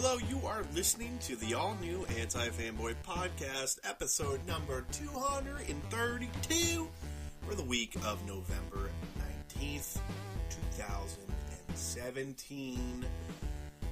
Hello, you are listening to the all new Anti Fanboy Podcast, episode number 232 for the week of November 19th, 2017.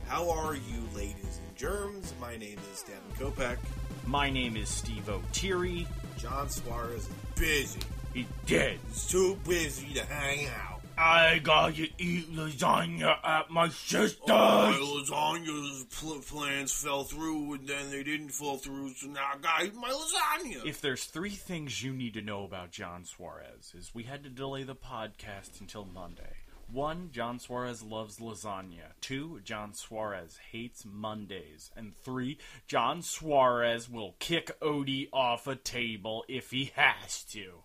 How are you, ladies and germs? My name is Devin Kopeck. My name is Steve O'Teary. John Suarez is busy. He dead. He's too busy to hang out. I got to eat lasagna at my sister's. Oh, lasagna's pl- plans fell through, and then they didn't fall through, so now I gotta eat my lasagna. If there's three things you need to know about John Suarez, is we had to delay the podcast until Monday. One, John Suarez loves lasagna. Two, John Suarez hates Mondays. And three, John Suarez will kick Odie off a table if he has to.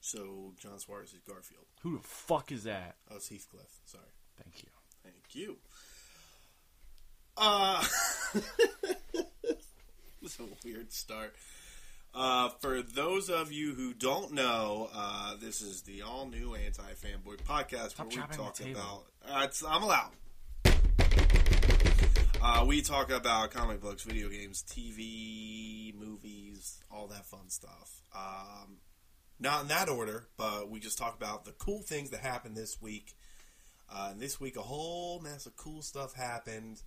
So, John Suarez is Garfield. Who the fuck is that? Oh, it's Heathcliff. Sorry. Thank you. Thank you. Uh, is a weird start. Uh, for those of you who don't know, uh, this is the all new Anti Fanboy podcast Stop where we talk about. Uh, it's, I'm allowed. Uh, we talk about comic books, video games, TV, movies, all that fun stuff. Um, not in that order, but we just talk about the cool things that happened this week. Uh, and this week, a whole mess of cool stuff happened.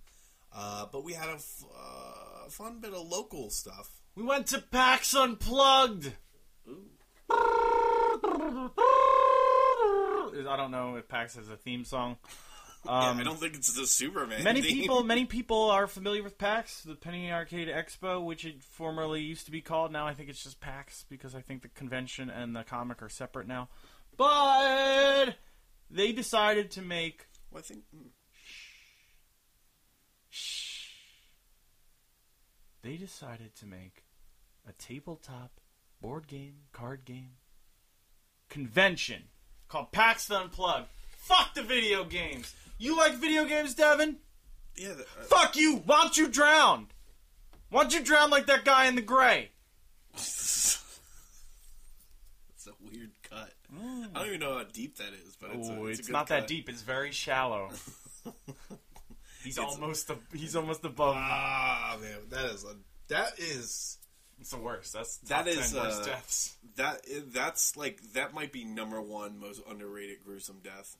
Uh, but we had a f- uh, fun bit of local stuff. We went to PAX Unplugged. I don't know if PAX has a theme song. Um, yeah, I don't think it's the Superman. many theme. people, many people are familiar with PAX, the Penny Arcade Expo, which it formerly used to be called. Now I think it's just PAX because I think the convention and the comic are separate now. But they decided to make Well, I think mm, they decided to make a tabletop board game, card game convention called PAX Unplugged. Fuck the video games. You like video games, Devin? yeah. The, uh, Fuck you. Why don't you drown? Why don't you drown like that guy in the Grey? it's a weird cut. I don't even know how deep that is, but it's, a, Oh, it's, it's, a good not that deep. It's very shallow. he's It's- almost a, he's almost above. Ah, man, that is a that is It's the worst. That's That is, 10 worst uh, deaths. that that's like that might be number one most underrated gruesome death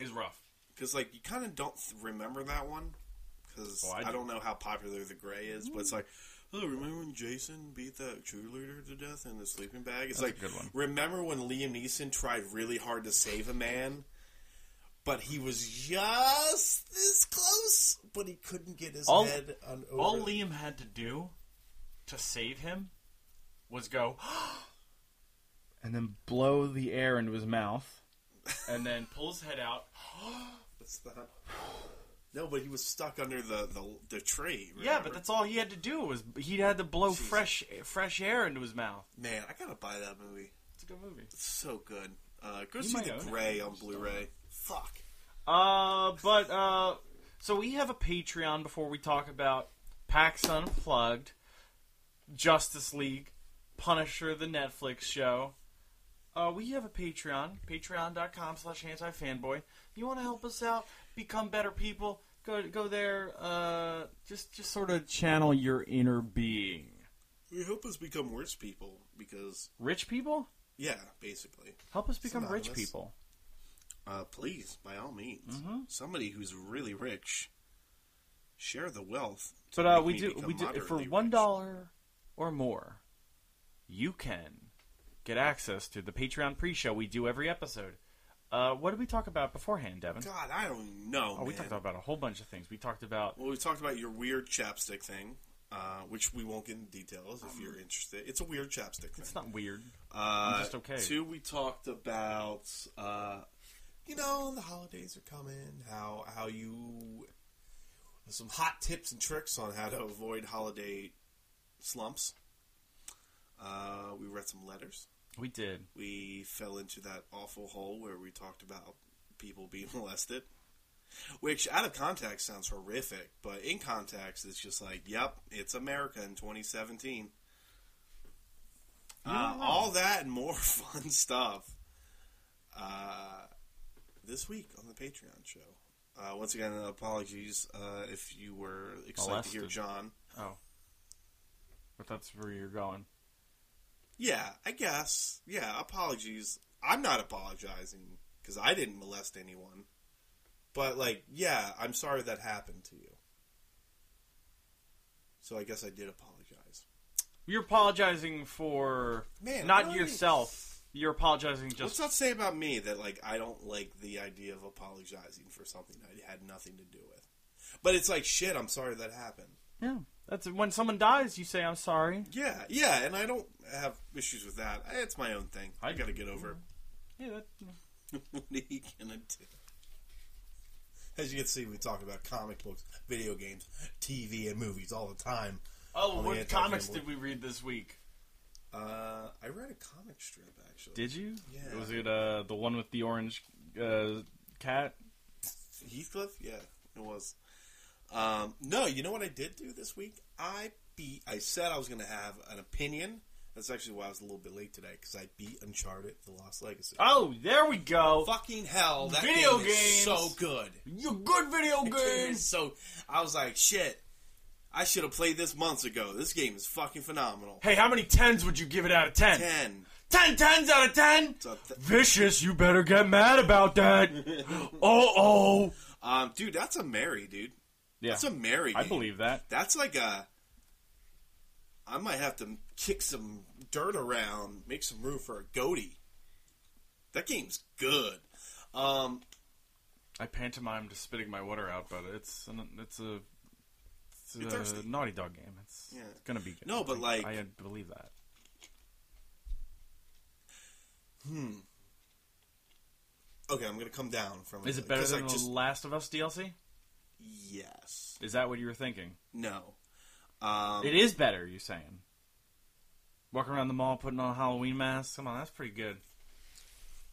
Is rough. because like you kind of don't th- remember that one because Oh, I I, do. don't know how popular the Grey is, but it's like. Oh, remember when Jason beat that cheerleader to death in the sleeping bag? It's That's a like, good one. remember when Liam Neeson tried really hard to save a man, but he was just this close, but he couldn't get his All- head on over. All Liam had to do to save him was go and then blow the air into his mouth and then pulls his head out. That's not. No, but he was stuck under the the, the tree. Yeah, but that's all he had to do was he had to blow Jesus. fresh fresh air into his mouth. man, I gotta buy that movie. It's a good movie. It's so good. Uh, go You see the own it. Grey on Blu-ray. Fuck. Uh, but uh, so we have a Patreon before we talk about PAX Unplugged, Justice League, Punisher, the Netflix show. Uh, we have a Patreon, patreon.com slash anti-fanboy. You want to help us out, become better people, go go there, uh, just, just sort of channel your inner being. We hope us become worse people because Rich people? yeah, basically. Help us become rich Synonymous. people. Uh, please, by all means, Mhm. somebody who's really rich, share the wealth. to But uh, make we me do become we do for moderately one rich. dollar or more, you can get access to the Patreon pre-show we do every episode. Uh, what did we talk about beforehand, Devin? God, I don't know. Oh, we man. talked about a whole bunch of things. We talked about Well, we talked about your weird chapstick thing, uh, which we won't get into details if you're interested. It's a weird chapstick thing. it's not weird. Uh, just okay. Two, we talked about, uh, you know, the holidays are coming. How how you some hot tips and tricks on how to avoid holiday slumps. Uh, we read some letters. We did. We fell into that awful hole where we talked about people being molested. Which, out of context, sounds horrific, but in context, it's just like, yep, it's America in 2017. Uh, all that and more fun stuff uh, this week on the Patreon show. Uh, once again, apologies uh, if you were excited to hear John. Oh. But that's where you're going. Yeah, I guess. Yeah, apologies. I'm not apologizing because I didn't molest anyone. But, like, yeah, I'm sorry that happened to you. So I guess I did apologize. You're apologizing for Man, not yourself. You're apologizing What's just that say about me that, like, I don't like the idea of apologizing for something I had nothing to do with? But it's like, shit, I'm sorry that happened. Yeah. That's when someone dies. You say I'm sorry. Yeah, yeah, and I don't have issues with that. It's my own thing. I gotta get over it. Yeah. That, what are you gonna do? As you can see, we talk about comic books, video games, TV, and movies all the time. oh, the what comics did we read this week? Uh, I read a comic strip actually. Did you? Yeah. Was it uh, the one with the orange uh, cat? Heathcliff? Yeah, it was. Um, no, you know what I did do this week? I beat. I said I was going to have an opinion. That's actually why I was a little bit late today because I beat Uncharted: The Lost Legacy. Oh, there we go. Fucking hell! That Video game games. is so good. You good video That game So I was like, shit. I should have played this months ago. This game is fucking phenomenal. Hey, how many tens would you give it out of ten? Ten. Ten tens out of ten. Th- Vicious, you better get mad about that. oh, oh. um, dude, that's a Mary, dude. Yeah, That's a Mary. I believe that. That's like a. I might have to kick some dirt around, make some room for a goatee. That game's good. Um, I pantomimed spitting my water out, but it's an, it's a it's a thirsty. Naughty Dog game. It's Yeah. it's gonna be good. No, but, I- like- I believe that. Hmm. Okay, I'm gonna come down from. Is it better 'cause I than the just- Last of Us DLC? Yes. Is that what you were thinking? No. Um, It is better. You're saying. Walking around the mall putting on a Halloween mask. Come on, that's pretty good.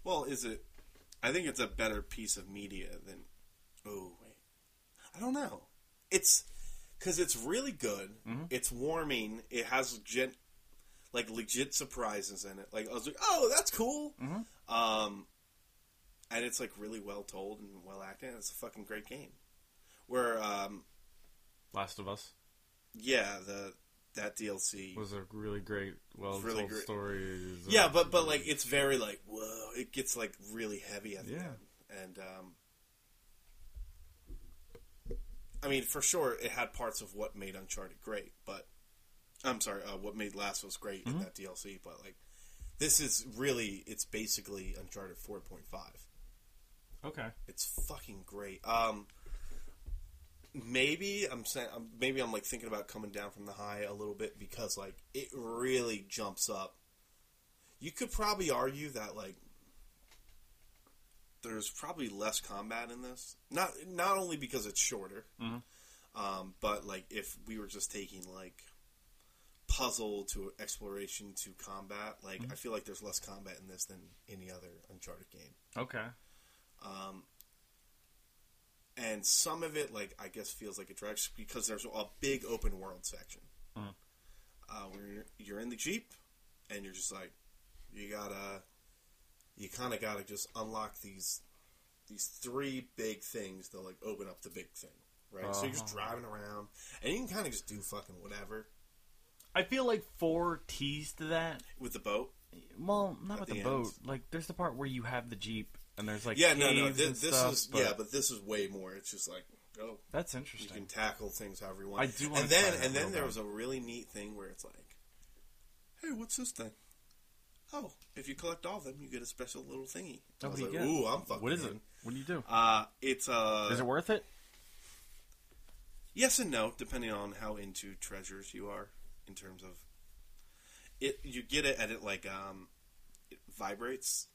Well, is it? I think it's a better piece of media than. Oh wait, I don't know. It's because it's really good. It's warming. It has legit, like legit surprises in it. Like I was like, oh, that's cool. Um, and it's like really well told and well acted. and It's a fucking great game. Where, um, Last of Us yeah, the that DLC was a really great, well really told great. story. Yeah, but but like it's very like whoa, it gets like really heavy at the Yeah. end, and um, I mean for sure it had parts of what made Uncharted great, but I'm sorry, uh, what made Last of Us great Mm-hmm. in that DLC, but like this is really it's basically Uncharted 4.5. okay. It's fucking great. Um, maybe I'm saying um, maybe I'm like thinking about coming down from the high a little bit because like it really jumps up. You could probably argue that like there's probably less combat in this. Not not only because it's shorter, Mhm. um, but like if we were just taking like puzzle to exploration to combat, like I feel like there's less combat in this than any other Uncharted game Okay. And some of it like I guess feels like a drags because there's a big open world section Mhm. uh, where you're, you're in the jeep and you're just like you gotta you kind of gotta just unlock these these three big things that like open up the big thing right so you're just Uh-huh. driving around and you can kind of just do fucking whatever I feel like four teased that. with the boat Well, not At with the the, boat. Like, there's the part where you have the jeep and there's like yeah no no this, this stuff, is but yeah but this is way more it's just like oh, that's interesting. you can tackle things however you want. I do and then and then there bad. was a really neat thing where it's like, hey, what's this thing? Oh, if you collect all of them, you get a special little thingy. Oh, I what was do you like, get? ooh, I'm fucking. What is in. it? What do you do? Uh, it's uh, Is it worth it? yes and no, depending on how into treasures you are in terms of it. You get it and it like um, it vibrates.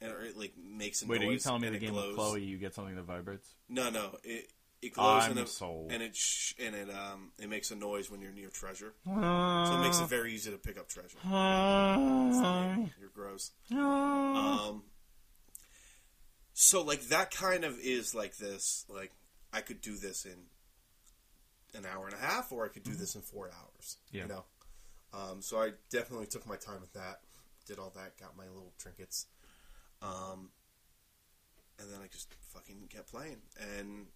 And or it like makes a Wait, noise. are you telling me the game glows. with Chloe you get something that vibrates? No, no, it it glows I'm and it, sold. and it sh- and it um it makes a noise when you're near treasure. So So it makes it very easy to pick up treasure. Uh, You're gross. Um, so like that kind of is like this. Like I could do this in an hour and a half, or I could do this in four hours. Yeah. You know. Um, so I definitely took my time with that. Did all that. Got my little trinkets. Um, and then I just fucking kept playing, and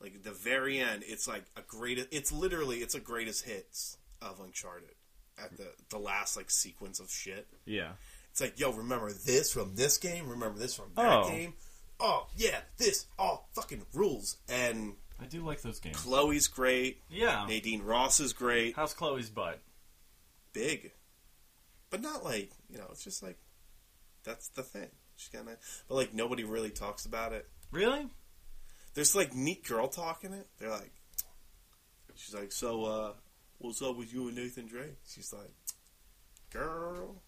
like the very end, it's like a great. It's literally it's a greatest hits of Uncharted at the the last like sequence of shit. Yeah. It's like, yo, remember this from this game? Remember this from that Oh. game? Oh yeah, this all fucking rules. And I do like those games. Chloe's great. Yeah. Nadine Ross is great. How's Chloe's butt? Big, but not like you know. It's just like that's the thing. She's kind of, but like nobody really talks about it. Really? There's like neat girl talk in it. They're like, she's like, so uh, what's up with you and Nathan Drake? She's like, girl,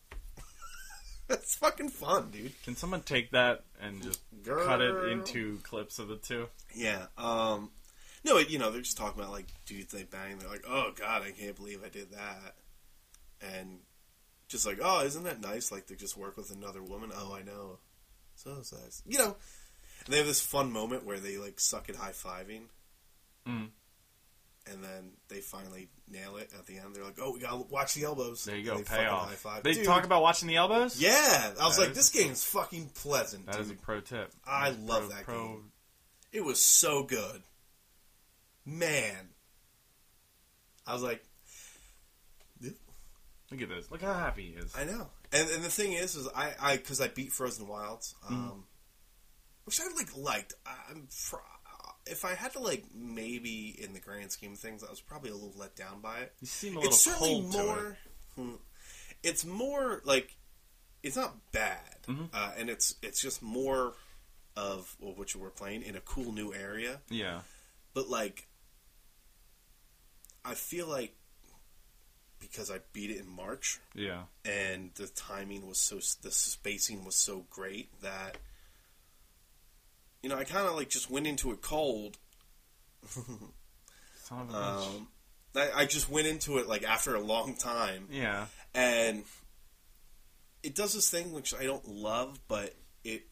that's fucking fun, dude. Can someone take that and just Girl. cut it into clips of the two? Yeah. Um, no, it, you know, they're just talking about like dudes they bang. They're like, oh god, I can't believe I did that, and just like, oh, isn't that nice? Like to just work with another woman. Oh, I know. So nice. You know, and they have this fun moment where they like suck at high fiving, Mm. and then they finally nail it at the end. They're like, oh, we gotta watch the elbows. There you go. Payoff. They Dude, talk about watching the elbows. Yeah, I was That like, is- this is fucking pleasant. That is a pro tip. I Pro- love that pro- game. It was so good. Man. I was like, Look at this. Look how happy he is. I know. And, and the thing is, is I, I, cause I beat Frozen Wilds, um, which I like liked. I'm, fr- if I had to like, maybe in the grand scheme of things, I was probably a little let down by it. You seem a little It's certainly cold to it. more, hmm, it's more like, it's not bad, Mhm. uh, and it's, it's just more of well, what you were playing in a cool new area. Yeah. but like I feel like because I beat it in March Yeah. and the timing was so the spacing was so great that you know I kind of like just went into it cold. Son of a. Um, I, I just went into it like after a long time, yeah. and it does this thing which I don't love, but it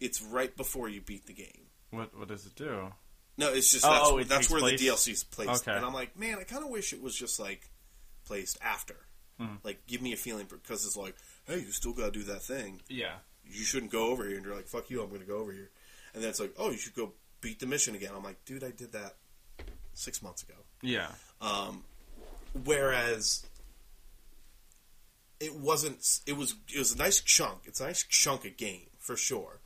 it's right before you beat the game. What What does it do? No, it's just Oh, that's, oh, it that's where place? the DLC's placed. Okay. And I'm like, man, I kind of wish it was just like placed after. Mhm. Like, give me a feeling because it's like, hey, you still got to do that thing. Yeah. You shouldn't go over here. And you're like, fuck you, I'm going to go over here. And then it's like, oh, you should go beat the mission again. I'm like, dude, I did that six months ago. Yeah. Um, whereas it wasn't. It was. It was a nice chunk. It's a nice chunk of game for sure.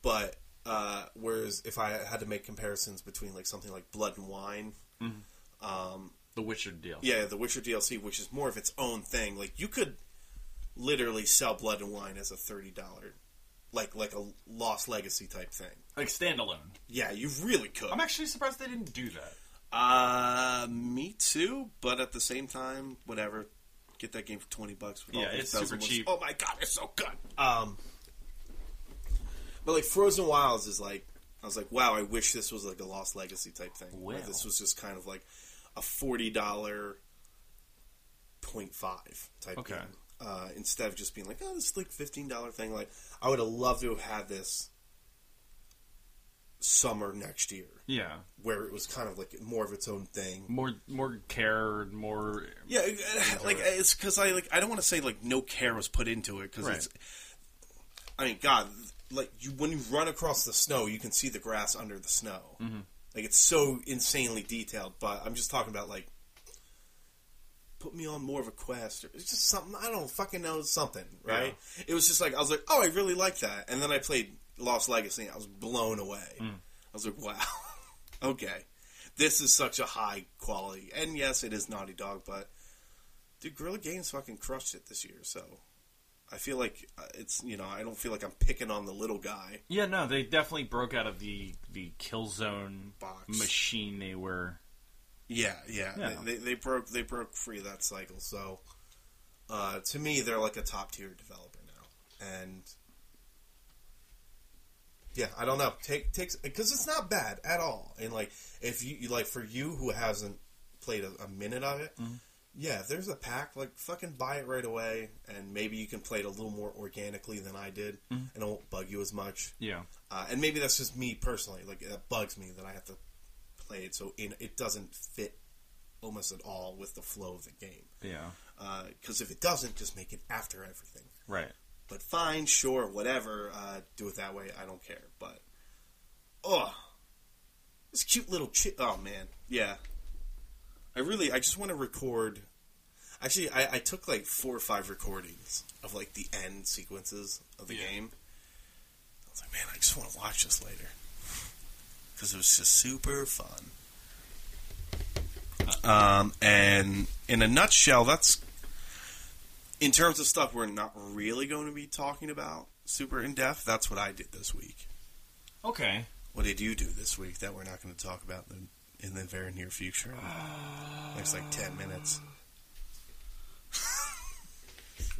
But uh, whereas if I had to make comparisons between like something like Blood and Wine, um, The Witcher deal. yeah, the Witcher DLC, which is more of its own thing. Like you could literally sell Blood and Wine as a thirty dollar, like like a Lost Legacy type thing. Like standalone. Yeah, you really could. I'm actually surprised they didn't do that. Uh, me too. But at the same time, whatever. Get that game for twenty bucks. With Yeah, it's super cheap. Oh my god, it's so good. Um, but like Frozen Wilds is like, I was like, wow, I wish this was like a Lost Legacy type thing. Where Wow. this was just kind of like a forty dollar point five type Okay. game. Uh, instead of just being like, oh, this is like fifteen dollar thing. Like, I would have loved to have had this summer next year, Yeah. where it was kind of like more of its own thing. More more care, more Yeah, like it's because I like I don't want to say like no care was put into it because Right. it's. I mean, God, like you when you run across the snow, you can see the grass under the snow. Mm-hmm. Like it's so insanely detailed. But I'm just talking about like, put me on more of a quest. Or, it's just something I don't fucking know. Something right? It was just like I was like, oh, I really like that. And then I played Lost Legacy. and I was blown away. Mm. I was like, wow, okay, this is such a high quality. And yes, it is Naughty Dog, but dude, Guerrilla Games fucking crushed it this year. So I feel like uh, it's you know I don't feel like I'm picking on the little guy. Yeah, no, they definitely broke out of the the Killzone Box. machine they were. Yeah, yeah, Yeah. They, they, they broke they broke free of that cycle. So uh, to me, they're like a top tier developer now, and yeah, I don't know. Take takes because it's not bad at all. And like if you like for you who hasn't played a, a minute of it. Yeah, if there's a pack, like fucking buy it right away, and maybe you can play it a little more organically than I did, and it won't bug you as much. Yeah. Uh, and maybe that's just me personally. Like it bugs me that I have to play it so in, it doesn't fit almost at all with the flow of the game. Yeah. Because if it doesn't, just make it after everything. Right. But fine, sure, whatever. Uh, do it that way. I don't care. But oh, this cute little chick. Oh man, yeah. I really, I just want to record. Actually, I, I took like four or five recordings of like the end sequences of the Yeah. game. I was like, man, I just want to watch this later because it was just super fun. Um, and in a nutshell, that's in terms of stuff we're not really going to be talking about super in depth. That's what I did this week. Okay. What did you do this week that we're not going to talk about in the, in the very near future? Next like ten minutes.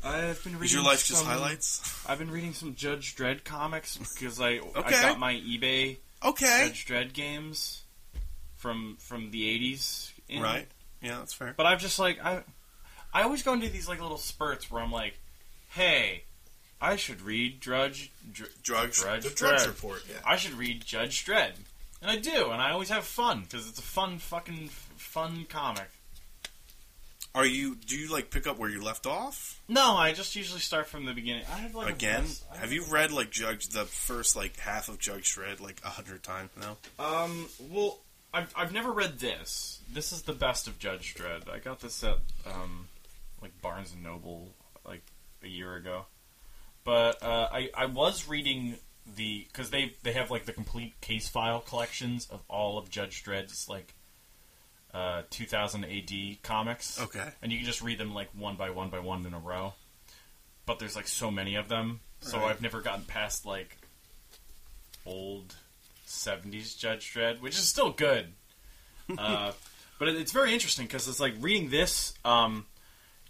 I've been reading. Is your life just highlights? I've been reading some Judge Dredd comics because I I got my eBay Okay, Judge Dredd games from from the '80s. right? Yeah, that's fair. But I've just like I, I always go into these like little spurts where I'm like, hey, I should read Drudge. Dr- Drugs, Drudge the drugs Dredd. report. Yeah. I should read Judge Dredd, and I do, and I always have fun because it's a fun fucking f- fun comic. Are you? Do you like pick up where you left off No, I just usually start from the beginning. I have like again? list- Have you read like Judge the first like half of Judge Dredd like a hundred times now? Um. Well, I've I've never read this. This is the best of Judge Dredd. I got this at um, like Barnes and Noble like a year ago. But uh, I I was reading the because they they have like the complete case file collections of all of Judge Dredd's like uh 2000 AD comics. Okay. And you can just read them like one by one by one in a row. But there's like so many of them, so Right. I've never gotten past like old 70s Judge Dredd, which is still good. uh, but it, it's very interesting because it's like reading this, um,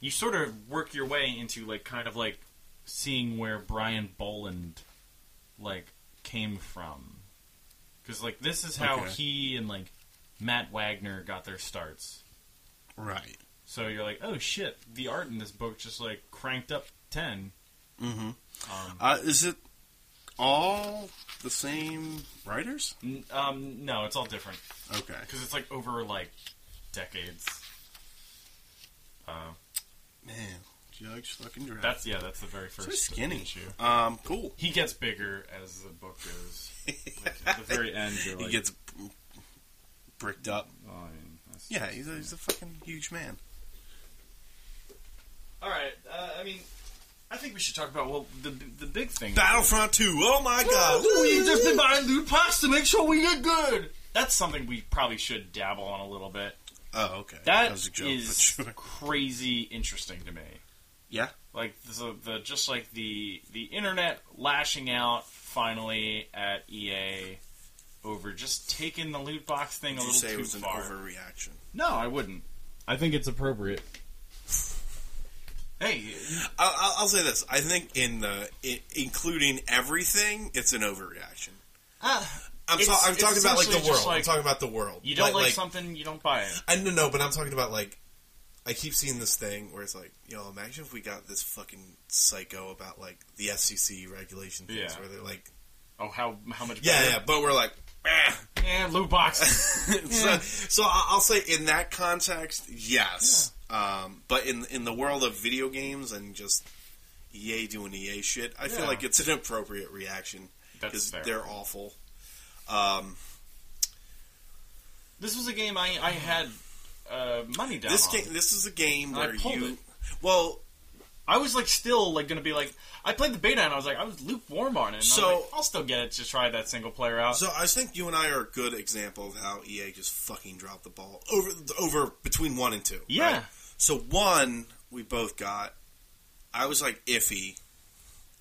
you sort of work your way into like kind of like seeing where Brian Bolland like came from. Because like this is how Okay. he and like Matt Wagner got their starts. Right. So you're like, oh shit, the art in this book just like cranked up ten. Mm-hmm. Um, Uh, is it all the same writers? n- um, no, it's all different Okay. because it's like over like decades. Uh, Man, Judge fucking Dredd. that's yeah, that's the very so first skinny. issue. Um, cool. He gets bigger as the book goes. Like, at the very end, you're he like, gets bricked up. oh, I mean, that's- Yeah, he's a, he's a fucking huge man. All right. Uh, I mean, I think we should talk about well the the big thing. Battlefront 2. Oh my god. We've just been buying loot packs to make sure we get good. That's something we probably should dabble on a little bit. Oh, okay. That was a joke, is but sure. crazy interesting to me. Yeah. Like the, the just like the the internet lashing out finally at EA over just taking the loot box thing Did a little say too it was an far. overreaction? No, I wouldn't. I think it's appropriate. Hey, I'll, I'll- say this. I think in the i including everything, it's an overreaction. uh, I'm, ta- I'm talking about like the world. just I'm talking about the world. you don't like, something, you don't buy it. I don't know, but I'm talking about like I keep seeing this thing where it's like, yo, imagine if we got this fucking psycho about like the FCC regulation things Yeah. where they're like, Oh, how how much? yeah, better? yeah, but we're like, eh. yeah, loot box. so, so I'll say in that context, yes. Um, but in in the world of video games and just EA doing EA shit, I feel like it's an appropriate reaction because they're awful. Um, This was a game I I had uh, money down. this on. game, this is a game where you, it. well, I was like still like gonna be like I played the beta and I was like I was lukewarm on it. And So- like, I'll still get it to try that single player out. So I think you and I are a good example of how EA just fucking dropped the ball over over between one and two. Yeah. right? So one we both got. I was like iffy,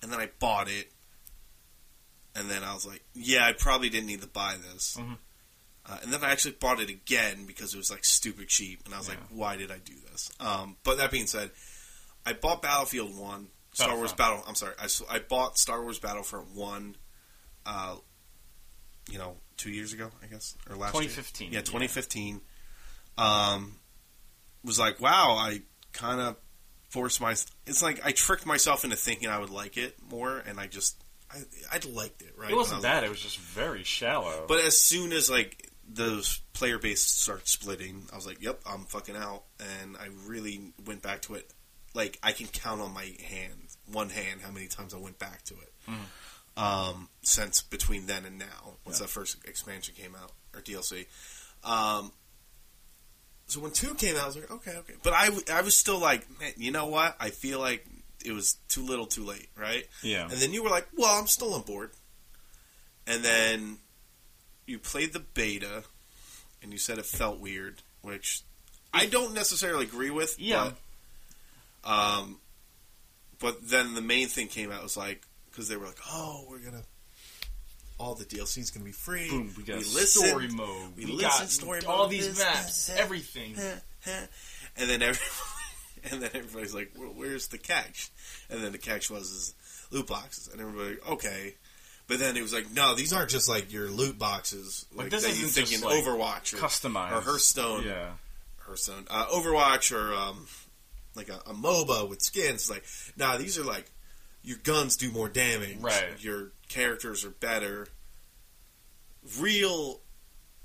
and then I bought it, and then I was like, yeah, I probably didn't need to buy this. Mhm. Uh, and then I actually bought it again because it was like stupid cheap, and I was like, why did I do this? Um, but that being said, I bought Battlefield One, Star Wars Battle. I'm sorry, I bought Star Wars Battlefront One. Uh, you know, two years ago, I guess, or last year. 2015, Yeah, yeah. 2015. Um, was like, wow, I kind of forced my. It's like I tricked myself into thinking I would like it more, and I just, I, I liked it. Right? it wasn't was bad. It was just very shallow. but as soon as like those player base start splitting, I was like, "Yep, I'm fucking out," and I really went back to it. Like I can count on my hand one hand how many times I went back to it. Um, since between then and now, once Yeah. that first expansion came out or DLC. Um, so when two came out, I was like, okay, okay, but I, I was still like, man, you know what? I feel like it was too little, too late, right? Yeah. And then you were like, well, I'm still on board. And then you played the beta, and you said it felt weird, which I don't necessarily agree with. Yeah. But, um, but then the main thing came out was like because they were like, oh, we're gonna all the DLC is gonna be free. Boom, we got listened, story mode. we We, listened, got story all mode, these this, maps, everything. and then every, and then everybody's like, well, "Where's the catch?" And then the catch was is loot boxes, and everybody okay. But then it was like, no, these aren't just like your loot boxes, Like, like that you think in like, Overwatch or, Customized or Hearthstone, Yeah. Hearthstone, uh, Overwatch, or um, like a, a MOBA with skins. It's like, nah, these are like your guns do more damage, Right. Your characters are better. Real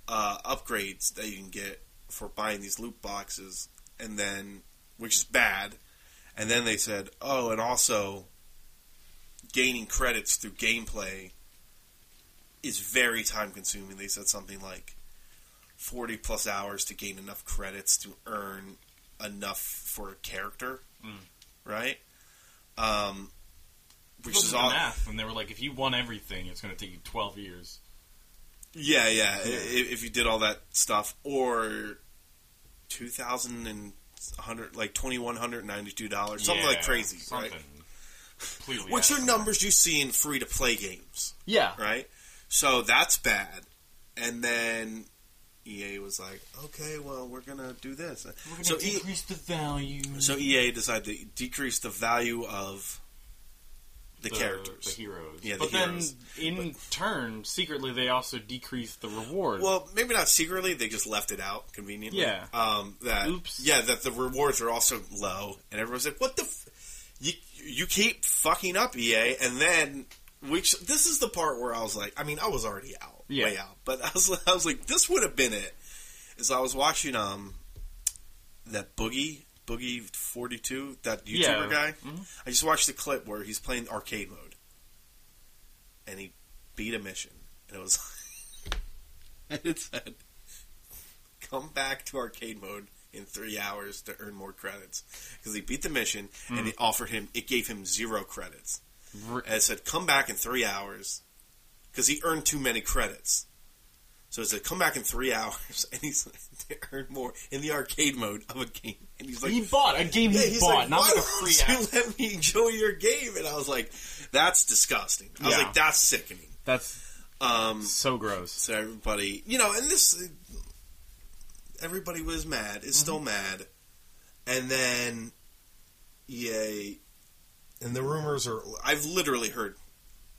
uh, upgrades that you can get for buying these loot boxes, and then which is bad. And then they said, oh, and also gaining credits through gameplay is very time consuming. They said something like 40 plus hours to gain enough credits to earn enough for a character, Mm. right? Um, which is all. math, and they were like, if you won everything, it's going to take you 12 years. Yeah, yeah. Yeah. If you did all that stuff, or two thousand and hundred, like twenty one hundred ninety two dollars, something like crazy, something right? completely Which are numbers you see in free to play games, Yeah. right? So that's bad. And then EA was like, okay, well, we're gonna do this. We're going to So E- decrease the value. So EA decided to decrease the value of the, characters. the heroes. Yeah, the but heroes. then, in turn, secretly, they also decreased the reward. Well, maybe not secretly. They just left it out conveniently. Yeah. Um. That. Oops. Yeah. That the rewards are also low, and everyone's like, "What the? F-? You you keep fucking up, EA." And then, which this is the part where I was like, I mean, I was already out, Yeah. way out, but I was I was like, this would have been it. Is I was watching um that boogie boogie forty two that YouTuber Yeah. guy. Mhm. I just watched the clip where he's playing arcade mode, and he beat a mission, and it was, and it said, "Come back to arcade mode in three hours to earn more credits," because he beat the mission, and Mm. it offered him, it gave him zero credits, Re- and said, "Come back in three hours," because he earned too many credits. So he said, "Come back in three hours," and he's like, to earn more in the arcade mode of a game, and he's like, he bought a game yeah, he he's bought, like, not why like a free app. you let me enjoy your game? And I was like, that's disgusting. I was Yeah. like, that's sickening. That's Um, so gross. so everybody, you know, and this, everybody was mad, is still Mm-hmm. mad, and then EA, and the rumors are, I've literally heard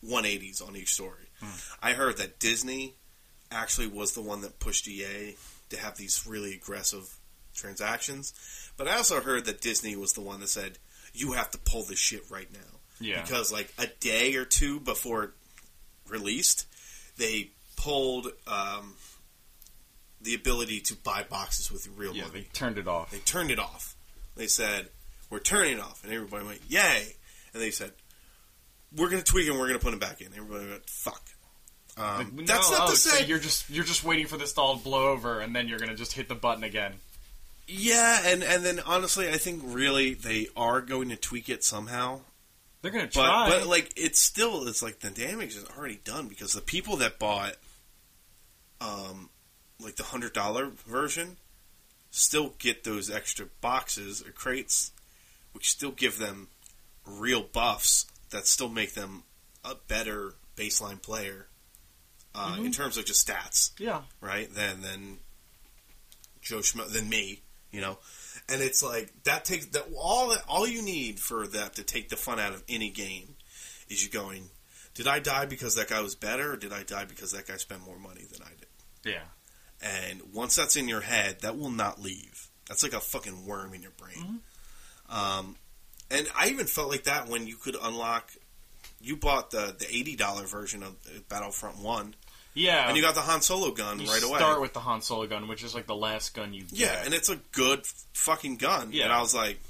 180s on each story. Hmm. I heard that Disney actually was the one that pushed EA to have these really aggressive transactions, but I also heard that Disney was the one that said, you have to pull this shit right now Yeah. because like a day or two before it released, they pulled um, the ability to buy boxes with real yeah, money. they turned it off. They turned it off. They said, "We're turning it off," and everybody went, "Yay!" And they said, "We're going to tweak it. and We're going to put them back in." Everybody went, "Fuck." Um, Like, that's no, not oh, to so say you're just you're just waiting for this all to blow over, and then you're gonna just hit the button again. Yeah, and and then honestly, I think really they are going to tweak it somehow. They're gonna But try. but like it's still it's like the damage is already done because the people that bought um like the hundred dollar version still get those extra boxes or crates which still give them real buffs that still make them a better baseline player uh, in Mhm. terms of just stats yeah, right? Than than Joe Schmo than me, you know. And it's like that takes that all that all you need for that to take the fun out of any game is you going, did I die because that guy was better, or did I die because that guy spent more money than I did? yeah. And once that's in your head, that will not leave. That's like a fucking worm in your brain. Um, and I even felt like that when you could unlock. You bought the the eighty dollar version of Battlefront One, Yeah, and you got the Han Solo gun right away. Start with the Han Solo gun, which is like the last gun you Yeah, get. and it's a good fucking gun. Yeah. And I was like,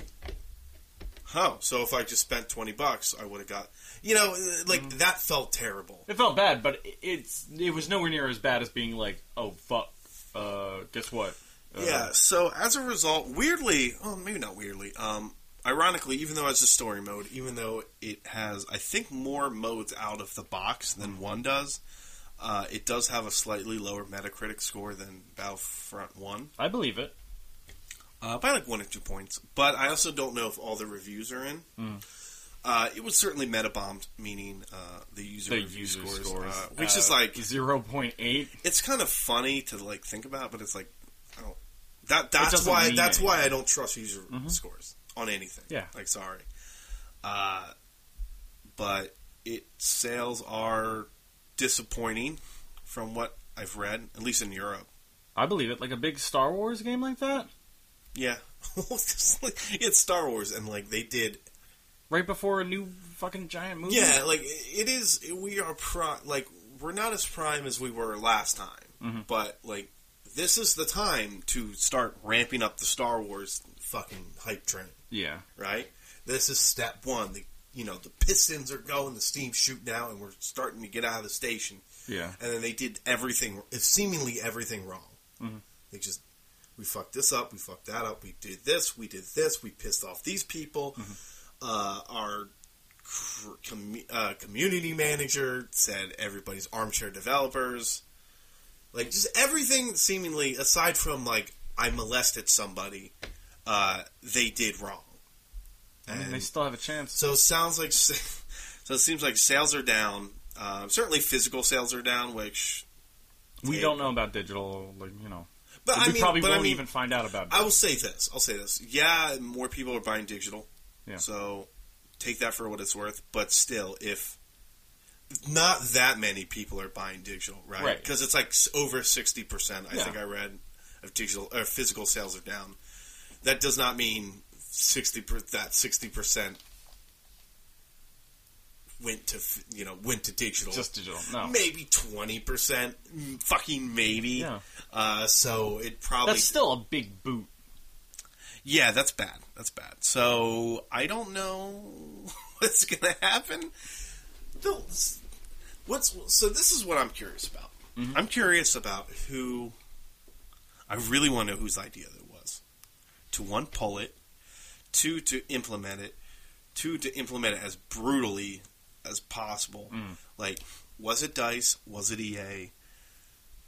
oh, so if I just spent twenty bucks, I would have got. You know, like Mm-hmm. that felt terrible. It felt bad, but it- it's it was nowhere near as bad as being like, oh fuck, uh, guess what? Uh, Yeah. So as a result, weirdly, oh, maybe not weirdly. Um, ironically, even though it's a story mode, even though it has, I think, more modes out of the box than one does, uh, it does have a slightly lower Metacritic score than Battlefront One. I believe it. uh, by like one or two points. But I also don't know if all the reviews are in. Mm. Uh, it was certainly meta bombed, meaning uh, the user The review user scores, scores, uh, which uh, is like zero point eight. it's kind of funny to like think about, but it's like I don't. That that's why that's why I don't trust user Mhm. scores on anything. Yeah. like sorry. Uh, but it sales are disappointing from what I've read, at least in Europe. I believe it. Like a big Star Wars game like that, Yeah, It's Star Wars, and like they did right before a new fucking giant movie. Yeah, like it is. We are prime. Like we're not as prime as we were last time, Mhm. but like this is the time to start ramping up the Star Wars fucking hype train. yeah. Right. This is step one. The you know the pistons are going, the steam's shooting out, and we're starting to get out of the station. Yeah. And then they did everything, seemingly everything wrong. Mhm. They just we fucked this up, we fucked that up, we did this, we did this, we pissed off these people. Uh, our commu- uh, community manager said everybody's armchair developers. Like just everything, seemingly aside from like I molested somebody, uh, they did wrong. I mean, they still have a chance. so it sounds like so it seems like sales are down. Uh, certainly, physical sales are down, which We Hey. don't know about digital. Like you know, but we I mean, probably but won't I mean, even find out about. I will say this. I'll say this. Yeah, more people are buying digital. Yeah. So take that for what it's worth. But still, if not that many people are buying digital, right? Right. Because it's like over sixty percent. I Yeah. think I read of digital or physical sales are down. That does not mean sixty that sixty percent went to you know went to digital. just digital. No. maybe twenty percent, fucking maybe. Yeah. Uh, so it probably That's still a big boot. yeah, that's bad. That's bad. So I don't know what's gonna happen. The- What's so? This is what I'm curious about. Mhm. I'm curious about who. I really want to know whose idea it was. To one, pull it. Two, to implement it. Two, to implement it as brutally as possible. Mm. Like, was it Dice? Was it EA?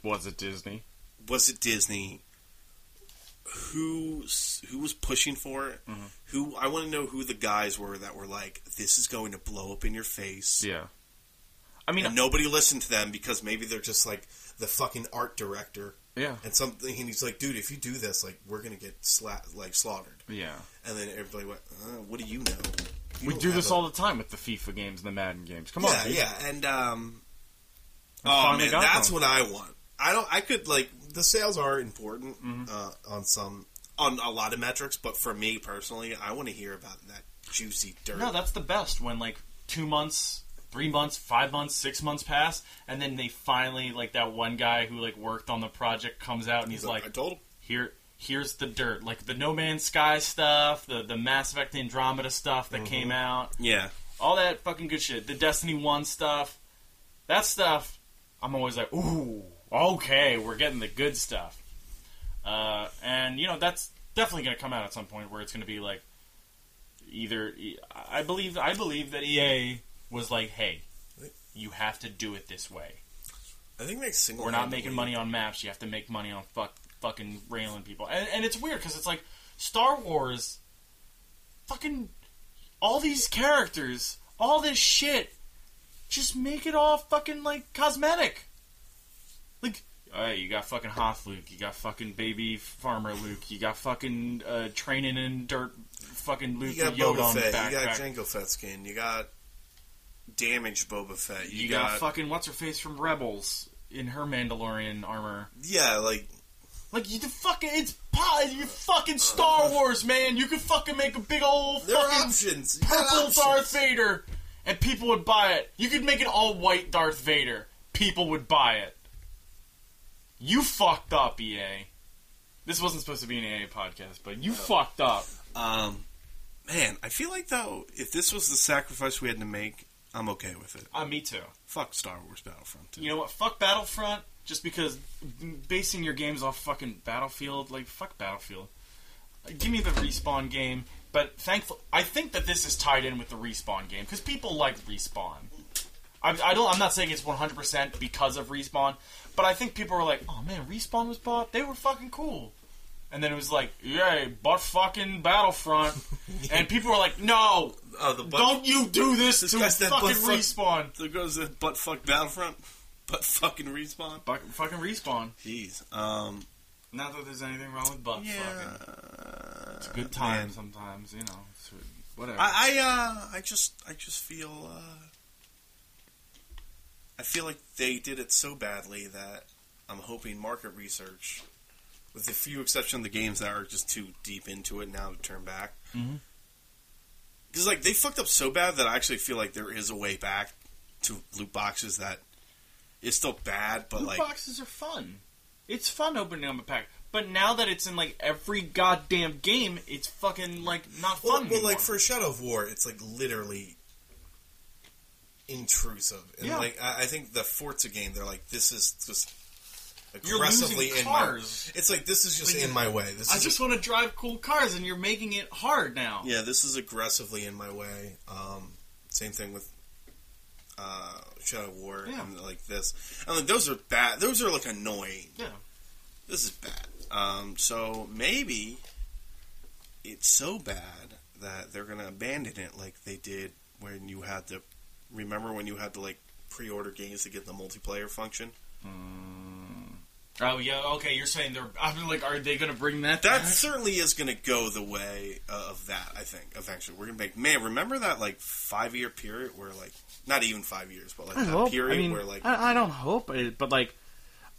Was it Disney? was it Disney? Who who was pushing for it? Mhm. Who I want to know who the guys were that were like, "This is going to blow up in your face," Yeah. I mean, and nobody listened to them because maybe they're just like the fucking art director yeah, and something. And he's like, "Dude, if you do this, like, we're gonna get sla- like slaughtered." yeah. And then everybody went, uh, "What do you know?" You We do this a- all the time with the FIFA games and the Madden games. Come yeah, on, dude. yeah, and um, oh man, that's them. what I want. I don't. I could like the sales are important Mhm. uh, on some on a lot of metrics, but for me personally, I want to hear about that juicy dirt. No, that's the best when like two months, three months, five months, six months pass, and then they finally like that one guy who like worked on the project comes out and he's like, I told him. here, here's the dirt, like the No Man's Sky stuff, the the Mass Effect Andromeda stuff that came out, Yeah, all that fucking good shit, the Destiny One stuff, that stuff. I'm always like, ooh, okay, we're getting the good stuff. Uh, and you know that's definitely going to come out at some point where it's going to be like either I believe I believe that EA was like, hey, you have to do it this way. I think they single. We're not making money on maps. You have to make money on fuck fucking railing people. And, and it's weird because it's like Star Wars, fucking all these characters, all this shit. Just make it all fucking like cosmetic. Like, alright, you got fucking Hoth Luke, you got fucking baby farmer Luke, you got fucking uh, training in dirt fucking Luke You got Yoda Boba Fett. backpack. You got Jango Fett skin. You got damaged Boba Fett. You, You got, got fucking what's her face from Rebels in her Mandalorian armor. yeah, like Like you, the fucking it's you fucking Star Wars, man. You could fucking make a big old there fucking options. Purple options. Darth Vader, and people would buy it. You could make an all white Darth Vader. People would buy it. You fucked up, EA. This wasn't supposed to be an EA podcast, but you fucked up. Um, Man, I feel like though, if this was the sacrifice we had to make, I'm okay with it. Uh, me too. Fuck Star Wars Battlefront. Too. You know what? Fuck Battlefront. Just because basing your games off fucking Battlefield, like fuck Battlefield. Give me the respawn game. But thankful, I think that this is tied in with the respawn game because people like respawn. I, I don't. I'm not saying it's 100 percent because of respawn, but I think people were like, "Oh man, respawn was bought. They were fucking cool." And then it was like, "Yay, but fucking Battlefront," and people were like, "No, the butt, don't you do this, This to that fucking butt fuck- respawn." There goes the butt fuck Battlefront, butt fucking respawn. Fuck- Fucking respawn. Jeez. Um. Not that there's anything wrong with butt Yeah. fucking. It's a good time Man. sometimes, you know. Whatever. I, I uh I just I just feel uh I feel like they did it so badly that I'm hoping market research with a few exceptions of the games that are just too deep into it now to turn back. Mhm. Because like they fucked up so bad that I actually feel like there is a way back to loot boxes that is still bad, but Loot like boxes are fun. It's fun opening up a pack. But now that it's in like every goddamn game, it's fucking like not fun. well, like for Shadow of War, it's like literally intrusive, and Yeah. like I, I think the Forza game, they're like, this is just aggressively in cars. my. It's like this is just in my way. This I just want to drive cool cars, and you're making it hard now. yeah, this is aggressively in my way. Um, same thing with uh, Shadow War Yeah. and like this. And like those are bad. Those are like annoying. Yeah. This is bad. Um, so maybe it's so bad that they're gonna abandon it like they did when you had to remember when you had to like pre-order games to get the multiplayer function. Oh yeah, okay. You're saying they're. I'm like, are they gonna bring that? That back? certainly is gonna go the way uh, of that. I think eventually we're gonna make man. Remember that like five-year period where like not even five years, but like I that hope. period I mean, where like I, I don't hope, it, but like,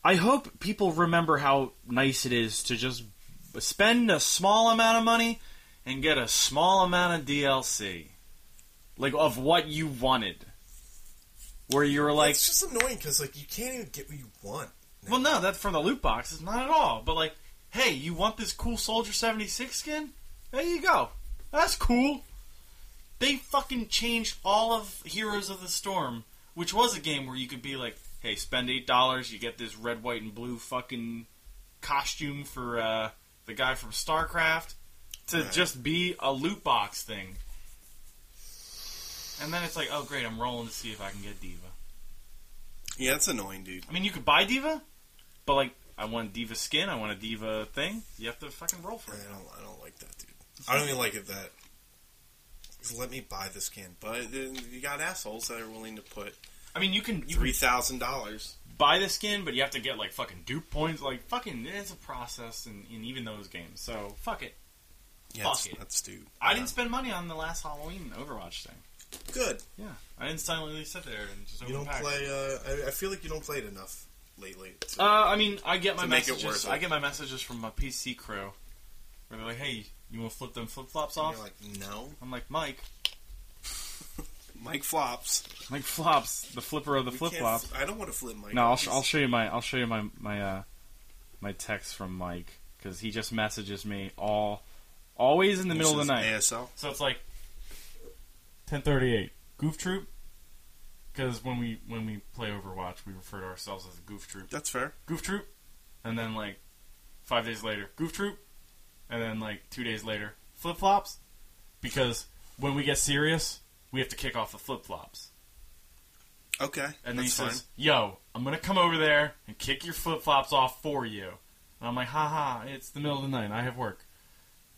I hope people remember how nice it is to just spend a small amount of money and get a small amount of DLC, like of what you wanted. Where you were like, it's just annoying because like you can't even get what you want. Well, no, that's from the loot boxes, not at all. But like, hey, you want this cool Soldier seventy six skin? There you go. That's cool. They fucking changed all of Heroes of the Storm, which was a game where you could be like, hey, spend eight dollars, you get this red, white, and blue fucking costume for uh, the guy from StarCraft, to Right. just be a loot box thing. And then it's like, oh great, I'm rolling to see if I can get D.Va. Yeah, it's annoying, dude. I mean, you could buy D.Va, but like, I want D.Va skin, I want a D.Va thing. You have to fucking roll for it. I don't. I don't like that, dude. I don't even like it that. just Let me buy the skin, but then you got assholes that are willing to put I mean, you can you three dollars. buy the skin, but you have to get like fucking dupe points. Like fucking, it's a process in, in even those games. So fuck it. Yeah, Fuck that's, it. that's stupid. I didn't spend money on the last Halloween Overwatch thing. Good. Yeah, I didn't silently sit there and just open You don't packs. play. Uh, I, I feel like you don't play it enough lately. Uh, I mean, I get my To make it messages. worth it. I get my messages from my PC crew, where they're like, "Hey, you want to flip them flip flops And off?" you're like, no. I'm like, "Mike, Mike flops. Mike flops, the flipper of the We flip can't flops. I don't want to flip Mike. No, I'll, sh- He's- I'll show you my I'll show you my my uh, my text from Mike because he just messages me all always in the middle of the night. ASL. So it's like 1038 Goof Troop. Because when we when we play Overwatch, we refer to ourselves as a Goof Troop. That's fair. Goof Troop, and then like five days later, Goof Troop, and then like two days later, flip flops. Because when we get serious, we have to kick off the flip flops. Okay, And then he fine. says, "Yo, I'm gonna come over there and kick your flip flops off for you." And I'm like, "Haha, it's the middle of the night. I have work."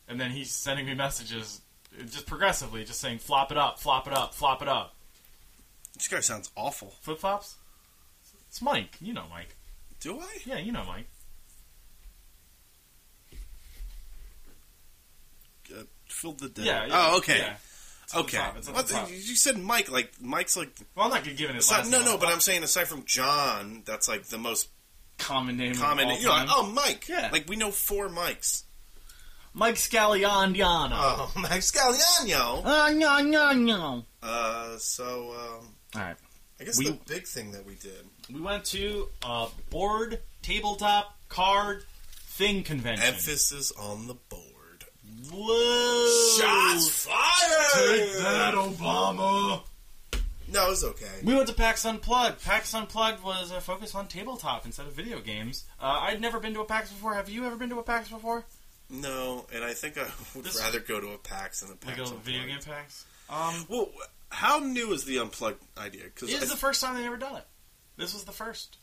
And then he's sending me messages, just progressively, just saying, "Flop it up, flop it up, flop it up." This guy sounds awful. Flip flops. It's Mike. You know Mike. Do I? Yeah, you know Mike. Uh, filled the day. Yeah. yeah Oh, okay. Yeah. It's at the Okay. top, it's at the the- top. you said Mike. Like Mike's like. Well, I'm not gonna give it last no, no. But I'm saying aside from John, that's like the most common name. common. You know, like, oh, Mike. Yeah. Like we know four Mikes. Mike Scaliandiano. Oh, Mike Scaliano. Ah, no, no, no. Uh, so um, All right. I guess We- the big thing that we did we went to a board tabletop card thing convention. emphasis on the board. Whoa! Shots fired! Take that, Obama. No, it's okay. We went to PAX Unplugged. PAX Unplugged was a focus on tabletop instead of video games. Uh, I'd never been to a PAX before. Have you ever been to a PAX before? No, and I think I would This- rather go to a PAX than a Like PAX. a video game PAX? Um, Well, how new is the unplugged idea? Because this is the first time they've ever done it. This was the first.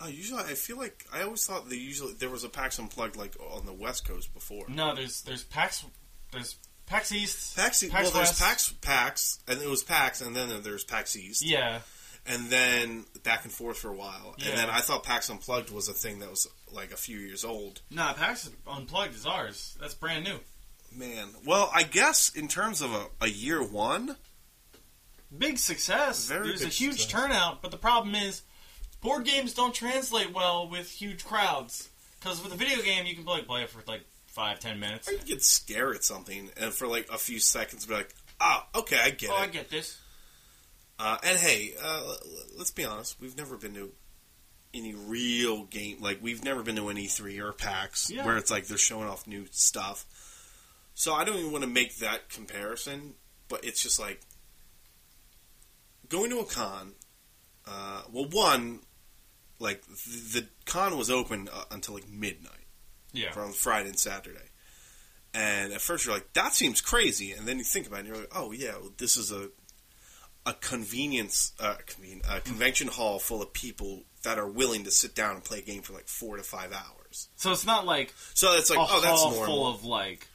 oh, usually I feel like I always thought they usually there was a PAX unplugged like on the West Coast before. No, there's there's PAX there's PAX East. PAX, PAX well, there's West. PAX, PAX, and it was PAX, and then there's PAX East, Yeah, and then back and forth for a while, Yeah. and then I thought PAX Unplugged was a thing that was like a few years old. nah, PAX Unplugged is ours. That's brand new. Man, well, I guess in terms of a, a year one, Big success. Very There's a huge success. turnout, but the problem is board games don't translate well with huge crowds. Because with a video game, you can play, play it for like five, ten minutes. or you could stare at something and for like a few seconds be like, ah, okay, I get Oh, it. I get this. Uh, and hey, uh, let's be honest, we've never been to any real game. Like we've never been to an E3 or PAX Yeah. where it's like they're showing off new stuff. So I don't even want to make that comparison, but it's just like going to a con. Uh, well, one, like the, the con was open uh, until like midnight Yeah. on Friday and Saturday. And at first you're like, that seems crazy, and then you think about it, and you're like, oh yeah, well, this is a a convenience, uh, conven- a convention hall full of people that are willing to sit down and play a game for like four to five hours. So it's not like So it's like, a oh, that's hall normal. full of like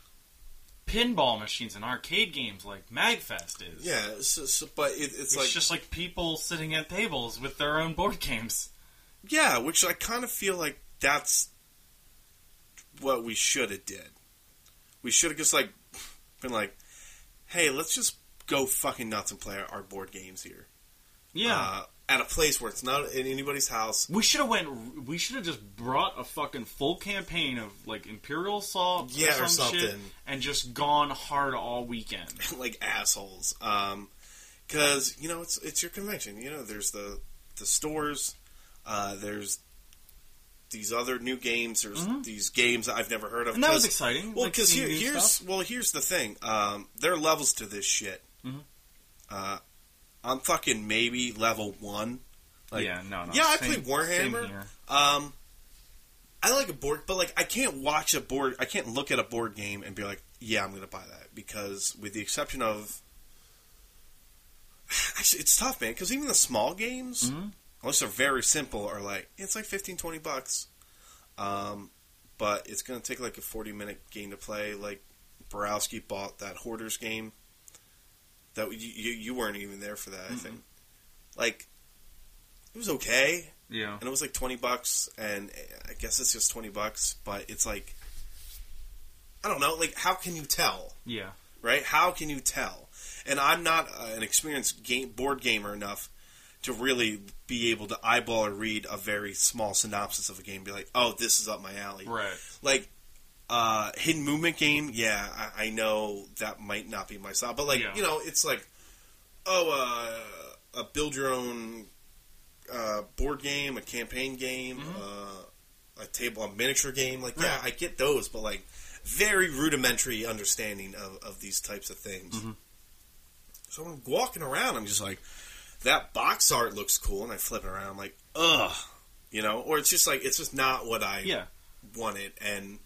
pinball machines and arcade games like Magfest is. yeah, so, so, but it, it's, It's like, just like people sitting at tables with their own board games. yeah, which I kind of feel like that's what we should have did. We should have just like been like, hey, let's just go fucking nuts and play our, our board games here. Yeah. uh, at a place where it's not in anybody's house. we should have went. We should have just brought a fucking full campaign of like Imperial Assault, Yeah, or some shit, something. and just gone hard all weekend. like assholes. Um 'cause because you know it's it's your convention. You know, there's the the stores. Uh, there's these other new games. There's these games I've never heard of. Mm-hmm. And that was exciting. Well, because seeing here, here's stuff. well, here's the thing. Um, there are levels to this shit. Mhm. Uh, I'm fucking maybe level one. Like, yeah, no, no. yeah, I same- play Warhammer. Um, I like a board, but like I can't watch a board. I can't look at a board game and be like, "Yeah, I'm going to buy that." Because with the exception of, actually, it's tough, man. Because even the small games, Mhm. unless they're very simple, are like it's like 15, 20 bucks. Um, but it's going to take like a 40 minute game to play. Like Borowski bought that Hoarders game. That you you, weren't even there for that. I think. Like, it was okay Yeah. and it was like 20 bucks and i guess it's just 20 bucks but it's like i don't know like how can you tell Yeah. right how can you tell and i'm not uh, an experienced game board gamer enough to really be able to eyeball or read a very small synopsis of a game and be like oh this is up my alley Right. like uh, hidden movement game yeah I, I know that might not be my style but like Yeah. you know it's like oh uh, a build your own uh, board game a campaign game uh, a table a miniature game like yeah i get those but like very rudimentary understanding of, of these types of things Mhm. so i'm walking around i'm just like that box art looks cool and i flip it around i'm like ugh you know or it's just like it's just not what i Yeah. wanted, and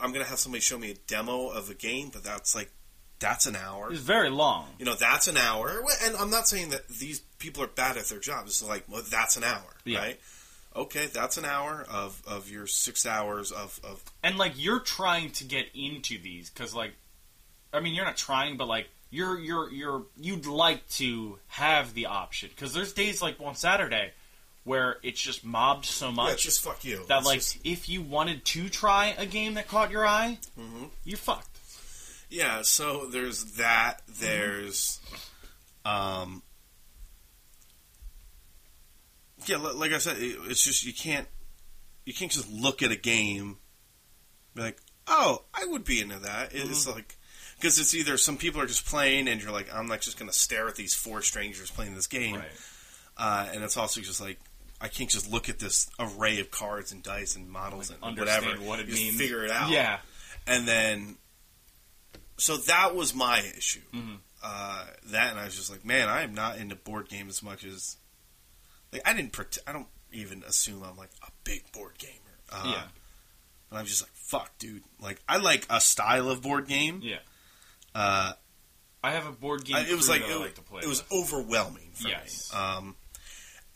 I'm gonna have somebody show me a demo of a game, but that's like that's an hour. It's very long. You know, that's an hour, and I'm not saying that these people are bad at their job. It's like, well, that's an hour, Yeah. right? Okay, that's an hour of, of your six hours of, of and like you're trying to get into these because like i mean you're not trying but like you're you're you're you'd like to have the option because there's days like on saturday where it's just mobbed so much it's just fuck you. that It's like just- if you wanted to try a game that caught your eye Mhm. you're fucked Yeah, so there's that. There's, um, yeah, like I said, it's just you can't you can't just look at a game, be like, oh, I would be into that. It's like because it's either some people are just playing and you're like, I'm not just going to stare at these four strangers playing this game, right uh, and it's also just like. I can't just look at this array of cards and dice and models Like, and whatever. what it just means. Figure it out. yeah and then so that was my issue. Mhm. Uh, that and I was just like, man, I am not into board game as much as like I didn't. Pret- I don't even assume I'm like a big board gamer. Uh, Yeah. But I'm just like, fuck, dude. Like I like a style of board game. Yeah. Uh, I have a board game. I- it was like that it, I like to play. it was overwhelming for Yes. me. Um,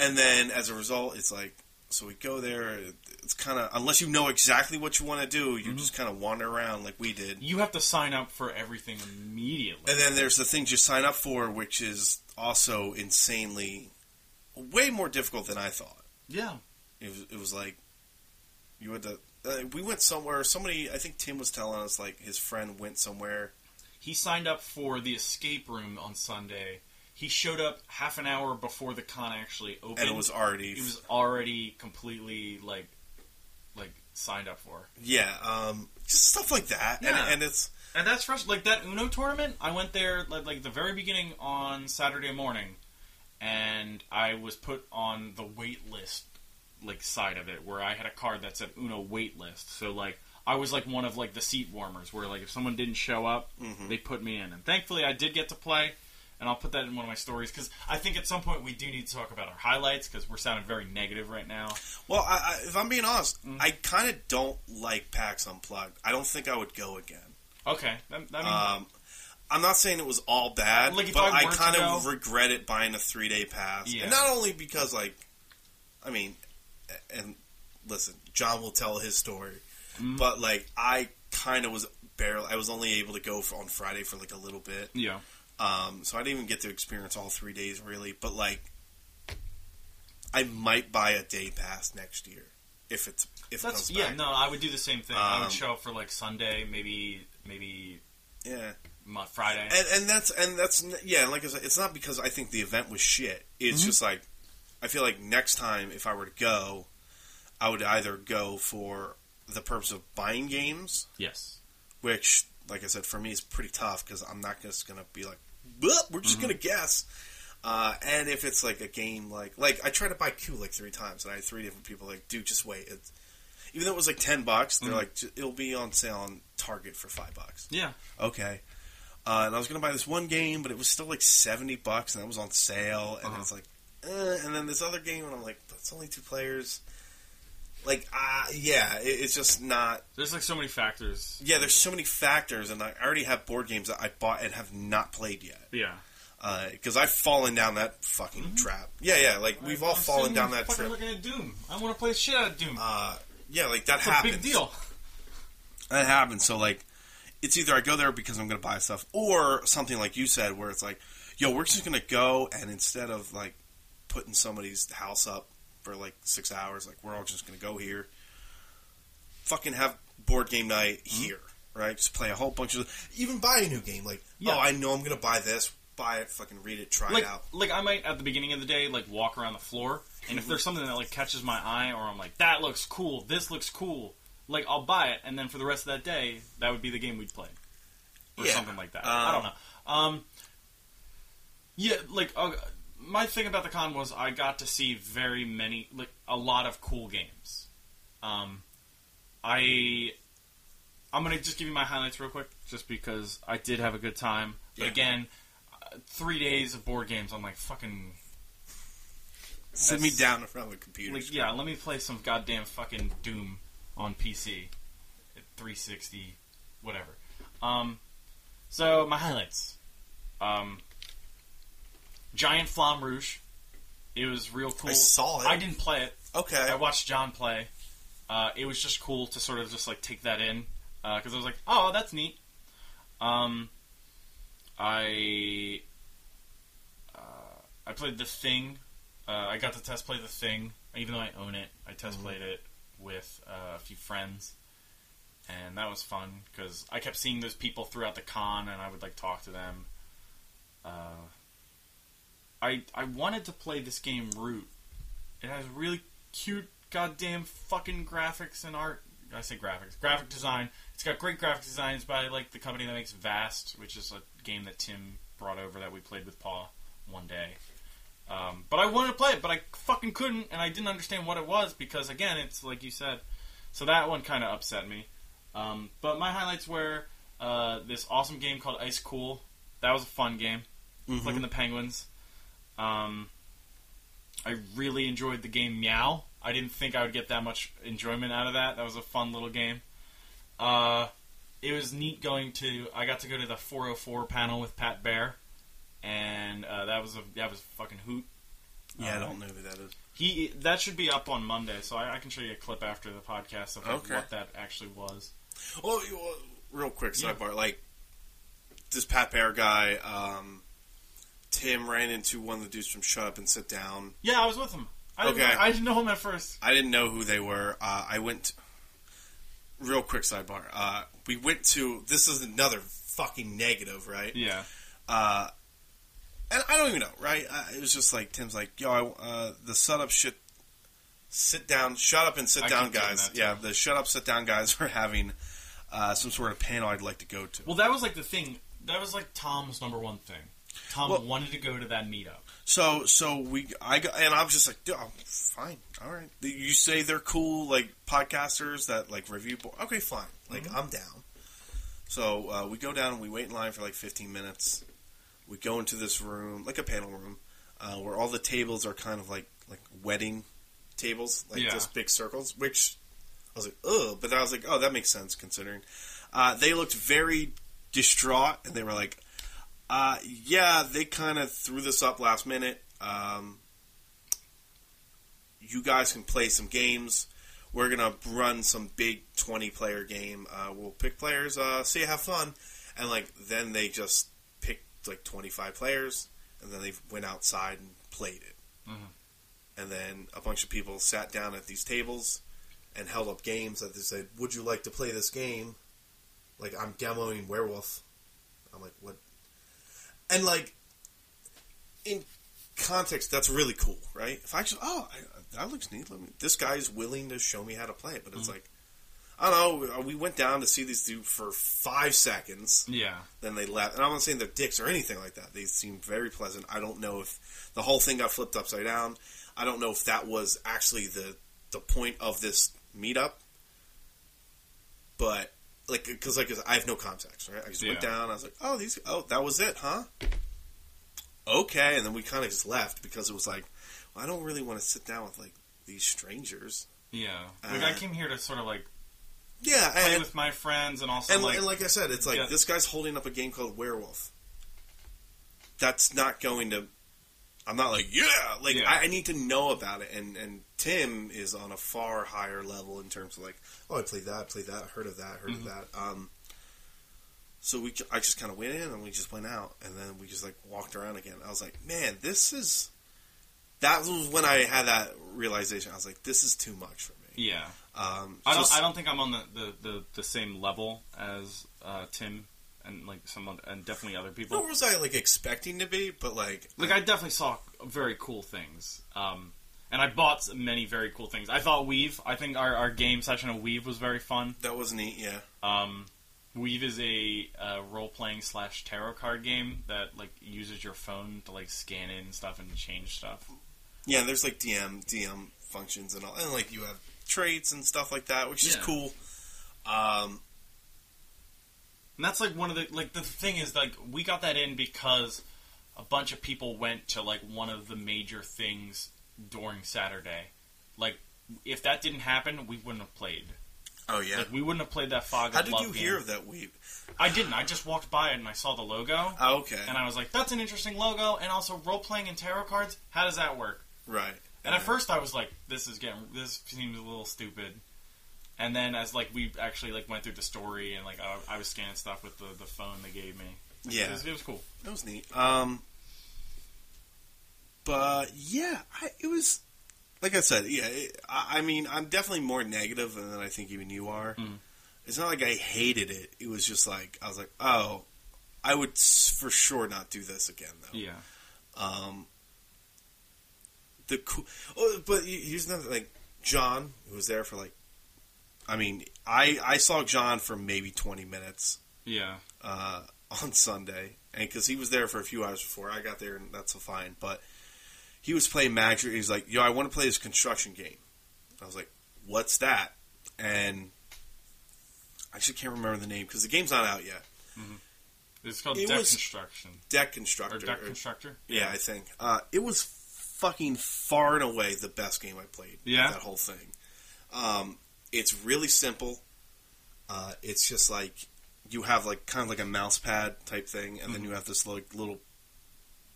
and then as a result, it's like so we go there. It's kind of unless you know exactly what you want to do, you Mm-hmm. just kind of wander around like we did. You have to sign up for everything immediately. And then there's the things you sign up for, which is also insanely way more difficult than I thought. yeah. It was, it was like you had to. Uh, we went somewhere. Somebody, I think Tim was telling us, like his friend went somewhere. He signed up for the escape room on Sunday. He showed up half an hour before the con actually opened. And it was already, He was already completely like, like signed up for. yeah, um, just stuff like that. Yeah. And, and it's And that's fresh. Like that Uno tournament, I went there like, like the very beginning on Saturday morning, and I was put on the wait list like side of it, where I had a card that said Uno wait list. So like I was like one of like the seat warmers, where like if someone didn't show up, Mhm. they put me in. And thankfully, I did get to play. And I'll put that in one of my stories because I think at some point we do need to talk about our highlights because we're sounding very negative right now. well, I, I, if I'm being honest, Mm. I kind of don't like PAX Unplugged. I don't think I would go again. Okay, that, I mean, Um, I'm not saying it was all bad, Like, but I I, kind of go- regretted buying a three day pass. Yeah. And not only because, like, I mean, and listen, John will tell his story, Mm. but like, I kind of was barely, I was only able to go for, on Friday for like a little bit. yeah, Um, so I didn't even get to experience all three days really, but like, I might buy a day pass next year if it's if it that's comes yeah. back. No, I would do the same thing. I Um, would show up for like Sunday, maybe maybe Yeah. Mo- Friday. and and that's and that's yeah like I said, it's not because I think the event was shit it's Mhm. just like I feel like next time if I were to go I would either go for the purpose of buying games yes. which like I said for me is pretty tough because I'm not just gonna be like "Bleh, we're just gonna guess uh, and if it's like a game like like I tried to buy Q like three times and I had three different people like dude just wait it's even though it was like ten bucks they're Mhm. like it'll be on sale on Target for five bucks Yeah. okay. Uh, and I was gonna buy this one game, but it was still like seventy bucks, and that was on sale. And Uh-huh. it's like, eh. and then this other game, and I'm like, it's only two players. Like, uh, yeah, it, it's just not. There's like so many factors. Yeah, there's so many factors, and I already have board games that I bought and have not played yet Yeah. because I've fallen down that fucking trap. Yeah, yeah, like we've all Mm-hmm. I'm fallen down that fucking trip. looking at Doom. I want to play the shit out of Doom. Uh, yeah, like that a happens. big deal. That happens. So like, it's either I go there because I'm going to buy stuff, or something like you said, where it's like, yo, we're just going to go, and instead of like putting somebody's house up for like six hours, like we're all just going to go here, fucking have board game night Mm-hmm. here, right? Just play a whole bunch of, even buy a new game. Like, Yeah. oh, I know I'm going to buy this. Buy it, fucking read it, try Like, it out. like I might at the beginning of the day like walk around the floor, and if there's something that like catches my eye, or I'm like that looks cool, this looks cool, like I'll buy it, and then for the rest of that day, that would be the game we'd play, or Yeah. something like that. I don't know. Um, yeah, like uh, my thing about the con was I got to see very many, like a lot of cool games. Um, I I'm gonna just give you my highlights real quick, just because I did have a good time. But Yeah. again, uh, three days of board games. I'm like fucking Sit me down in front of a computer. like yeah. Let me play some goddamn fucking Doom on PC at 360, whatever. Um, so my highlights. Um, Giant Flamme Rouge. It was real cool. I saw it. I didn't play it. okay. I watched John play. Uh, it was just cool to sort of just like take that in because I was like, oh, that's neat. Um, I uh, I played the Thing. Uh, I got to test play the Thing, even though I own it. I test Mhm. played it with uh, a few friends, and that was fun because I kept seeing those people throughout the con, and I would like talk to them. I I wanted to play this game Root. It has really cute, goddamn fucking graphics and art. I say graphics, graphic design. It's got great graphic designs by like the company that makes Vast, which is a game that Tim brought over that we played with Paul one day. Um, but I wanted to play it, but I fucking couldn't, and I didn't understand what it was because again, it's like you said. So that one kind of upset me. Um, but my highlights were uh, this awesome game called Ice Cool. That was a fun game. Mhm. Flicking the penguins. Um, I really enjoyed the game Meow. I didn't think I would get that much enjoyment out of that. That was a fun little game. Uh, it was neat going to. I got to go to the 404 panel with Pat Bear, and uh, that was a that was a fucking hoot. Yeah, I Uh, don't know who that is. He that should be up on Monday, so I, I can show you a clip after the podcast of Okay. what that actually was. Oh, well, real quick Yeah. sidebar. Like this Pat Bear guy, um, Tim ran into one of the dudes from Shut Up and Sit Down. Yeah, I was with him. I didn't, Okay. know, I didn't know him at first. I didn't know who they were. Uh, I went. Real quick sidebar. Uh, we went to. This is another fucking negative, right? Yeah, Uh, and I don't even know, right? Uh, it was just like Tim's like, yo, I, uh, the up shit. Sit down, shut up, and sit I down, guys. Yeah, the shut up, sit down guys are having uh, some sort of panel I'd like to go to. Well, that was like the thing. That was like Tom's number one thing. Tom Well- wanted to go to that meetup. So so we I got, and I was just like, "Dude, oh, fine, all right. You say they're cool, like podcasters that like review. bo- Okay, fine. Like Mm-hmm. I'm down. So uh, we go down and we wait in line for like 15 minutes. We go into this room, like a panel room, uh, where all the tables are kind of like like wedding tables, like Yeah. just big circles. Which I was like, ugh, but I was like, oh, that makes sense considering. Uh, they looked very distraught, and they were like, uh, yeah, they kind of threw this up last minute. Um, you guys can play some games. We're gonna run some big twenty-player game. Uh, we'll pick players. Uh, see, have fun, and like then they just picked like twenty-five players, and then they went outside and played it. Mhm. And then a bunch of people sat down at these tables and held up games that they said, "Would you like to play this game?" Like I'm demoing Werewolf. I'm like, what? And like, in context, that's really cool, right? If I just, oh, I, that looks neat. Let me, this guy's willing to show me how to play it, but it's mm-hmm. like, I don't know. Uh, we went down to see these dude for five seconds, Yeah, then they left. And I'm not saying they're dicks or anything like that. They seem very pleasant. I don't know if the whole thing got flipped upside down. I don't know if that was actually the the point of this meetup. But like, because like I have no context, right? I just went down. I was like, oh, these, oh, that was it, huh? Okay, and then we kind of just left because it was like, well, I don't really want to sit down with like these strangers. yeah. Like I Uh, came here to sort of like Yeah, play and with my friends and also and like, and like I said, it's like Yeah. this guy's holding up a game called Werewolf. That's not going to. I'm not like yeah, like Yeah. I, I need to know about it, and and Tim is on a far higher level in terms of like, oh, I played that, played that, heard of that, heard Mhm. of that. Um, so we, I just kind of went in and we just went out, and then we just like walked around again. I was like, man, this is. That was when I had that realization. I was like, this is too much for me. yeah. Um, I don't. just- I don't think I'm on the, the, the, the same level as uh, Tim and like some other, and definitely other people. Nor was I like expecting to be, but like, Like I definitely saw very cool things, um, and I bought many very cool things. I thought Weave. I think our, our game session of Weave was very fun. that was neat. Yeah. Um, Weave is a uh, role playing slash tarot card game that like uses your phone to like scan in stuff and change stuff. Yeah, there's like DM DM functions and all, and like you have traits and stuff like that, which is cool. Um, And that's like one of the like the thing is like we got that in because a bunch of people went to like one of the major things during Saturday. Like if that didn't happen, we wouldn't have played. oh yeah. Like we wouldn't have played that Fog How did you game. hear of that weave? I didn't. I just walked by it and I saw the logo. Oh, okay, And I was like, that's an interesting logo. And also, role playing and tarot cards, how does that work? right. And at first, I was like, this is getting, this seems a little stupid. And then as like we actually like went through the story and like I, I was scanning stuff with the, the phone they gave me. It yeah, was, it was cool. that was neat. Um, but yeah, I, it was like I said. Yeah, it, I, I mean, I'm definitely more negative than I think even you are. Mm. It's not like I hated it. It was just like I was like, oh, I would for sure not do this again though. Yeah. Um, the cool, oh, but he- here's another like John who was there for like, I mean, I I saw John for maybe twenty minutes Yeah. uh, on Sunday, and because he was there for a few hours before I got there, and that's fine. But he was playing Magic. He's like, "Yo, I want to play this construction game." I was like, "What's that?" And I actually can't remember the name because the game's not out yet. It's called It Deck Construction Deck Constructor. or Deck or- Constructor. yeah, I think uh, it was fucking far and away the best game I played. Yeah? that whole thing. Um, it's really simple. Uh, it's just like you have like kind of like a mouse pad type thing, and then you have this like little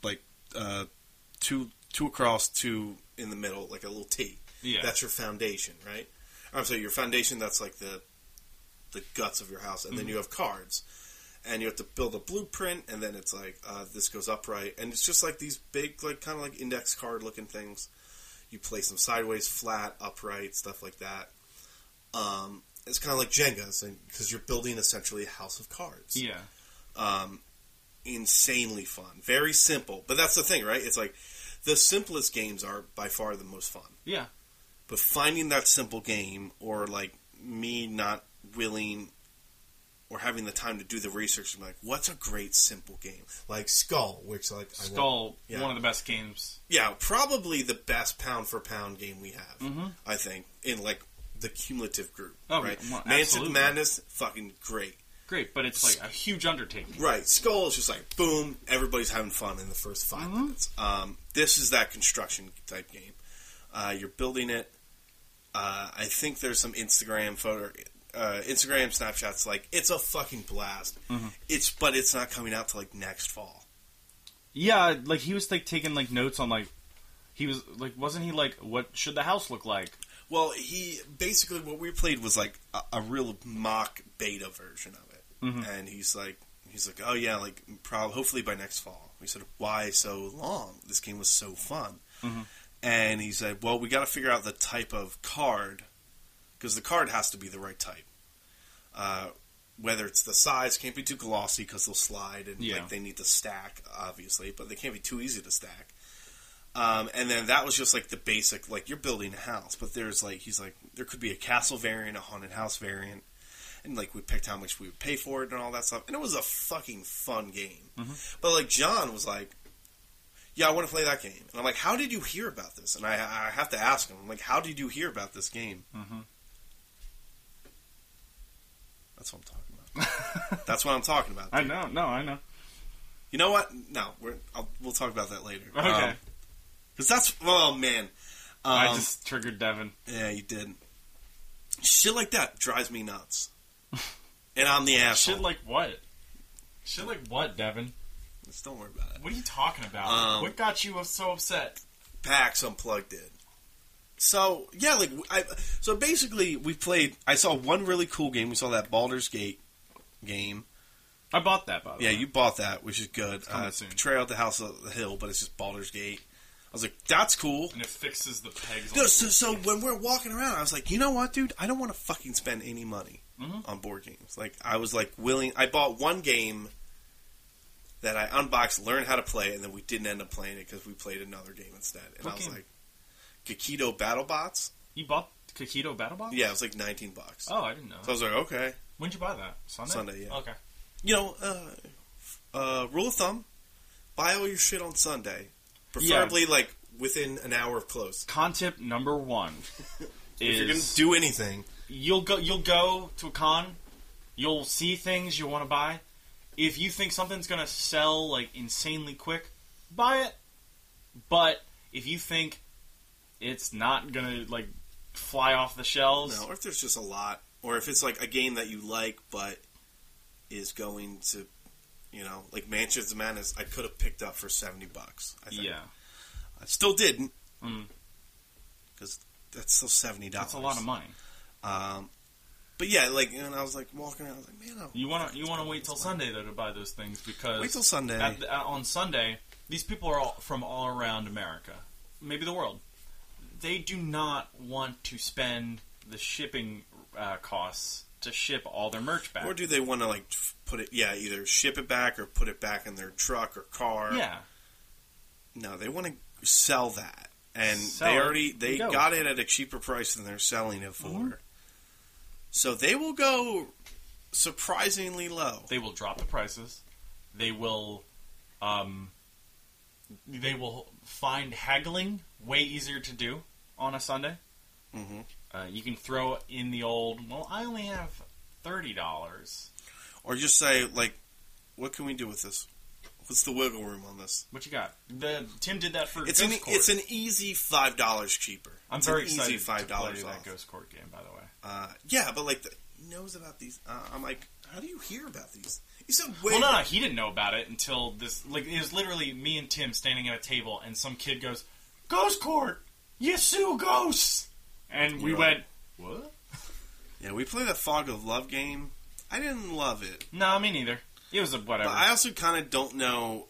like uh, two two across, two in the middle, like a little T. Yeah. That's your foundation, right? I'm sorry, your foundation. That's like the the guts of your house, and then you have cards, and you have to build a blueprint, and then it's like uh, this goes upright, and it's just like these big, like kind of like index card looking things. You place them sideways, flat, upright, stuff like that. Um, it's kind of like Jenga, because you're building essentially a house of cards Yeah. um, insanely fun. Very simple. But that's the thing, right? It's like the simplest games are by far the most fun. Yeah. But finding that simple game, or like me not willing or having the time to do the research, I'm like, what's a great simple game? Like Skull, which like I Skull, yeah. one of the best games. yeah, probably the best pound for pound game we have. Mhm. I think in like the cumulative group, Oh, right? well, Mansion. Madness, fucking great. Great, but it's like a huge undertaking. Right, Skull is just like boom, everybody's having fun in the first 5 Mm-hmm. minutes. Um, this is that construction type game. Uh, you're building it. Uh, I think there's some Instagram photo, uh, Instagram snapshots. Like it's a fucking blast. Mm-hmm. It's but it's not coming out to like next fall. Yeah, like he was like taking like notes on like he was like wasn't he like what should the house look like? Well, he basically what we played was like a, a real mock beta version of it, Mm-hmm. and he's like, he's like, oh yeah, like probably hopefully by next fall. We said, why so long? This game was so fun, Mm-hmm. and he said, well, we got to figure out the type of card because the card has to be the right type. Uh, whether it's the size, can't be too glossy because they'll slide, and Yeah. like they need to stack, obviously, but they can't be too easy to stack. Um, and then that was just like the basic, like you're building a house, but there's like he's like there could be a castle variant, a haunted house variant, and like we picked how much we would pay for it and all that stuff, and it was a fucking fun game. But like John was like, "Yeah, I want to play that game," and I'm like, "How did you hear about this?" And I, I have to ask him, I'm like, "How did you hear about this game?" Mhm. That's what I'm talking about. That's what I'm talking about. I know, no, I know. You know what? No, we're I'll, we'll talk about that later. Okay. Because that's oh man. Um, I just triggered Devin. Yeah, you did. Shit like that drives me nuts. and I'm the asshole. Shit like what? Shit like what, Devin? Just don't worry about it. What are you talking about? Um, what got you so upset? PAX Unplugged did. So yeah, like I. So basically, we played. I saw one really cool game. We saw that Baldur's Gate game. I bought that by the Yeah, way. Yeah, you bought that, which is good. coming Uh, soon. Betrayal at the House of the Hill, but it's just Baldur's Gate. I was like, that's cool. And it fixes the pegs. No, so, so when we're walking around, I was like, you know what, dude? I don't want to fucking spend any money Mhm. on board games. Like, I was like willing. I bought one game that I unboxed, learned how to play, and then we didn't end up playing it because we played another game instead. And What I was game? like, Kikido BattleBots. You bought Kakito BattleBox? Yeah, it was like nineteen bucks. Oh, I didn't know. So I was like, okay, When'd you buy that? Sunday. Sunday, yeah. Okay. you know, uh, uh, rule of thumb: buy all your shit on Sunday, preferably like within an hour of close. Con tip number one If you're gonna is do anything, you'll go you'll go to a con, you'll see things you want to buy. If you think something's gonna sell like insanely quick, buy it. But if you think it's not gonna like fly off the shelves, No, or if there's just a lot, or if it's like a game that you like but is going to, you know, like Mansions of Madness, I could have picked up for seventy bucks. I think. yeah, I still didn't Mm. because that's still seventy dollars. that's a lot of money. Um, but yeah, like, and I was like walking around, I was like, man, I don't You want to you want to wait till Sunday though to buy those things because Wait till Sunday. at the, at- on Sunday these people are all from all around America, maybe the world. They do not want to spend the shipping uh, costs to ship all their merch back. Or do they want to like put it? Yeah, either ship it back or put it back in their truck or car. yeah, No, they want to sell that, and Sell they it. already they Go. got it at a cheaper price than they're selling it for. Mm-hmm. So they will go surprisingly low. they will drop the prices. They will, um, they will find haggling way easier to do on a Sunday. hmm Uh, you can throw in the old. Well, I only have thirty dollars. Or just say like, what can we do with this? What's the wiggle room on this? What you got? The Tim did that for It's Ghost an Court. it's an easy five dollars cheaper. I'm It's very excited easy five to play dollars that. Ghost Court game. By the way, Uh, yeah, but like the, he knows about these. Uh, I'm like, how do you hear about these? You said way. well, no, no, he didn't know about it until this. Like, it was literally me and Tim standing at a table, and some kid goes, "Ghost Court, you sue ghosts," and we You're went, "What?" Yeah, we played that Fog of Love game. I didn't love it, No, me neither. It was a whatever. but I also kind of don't know.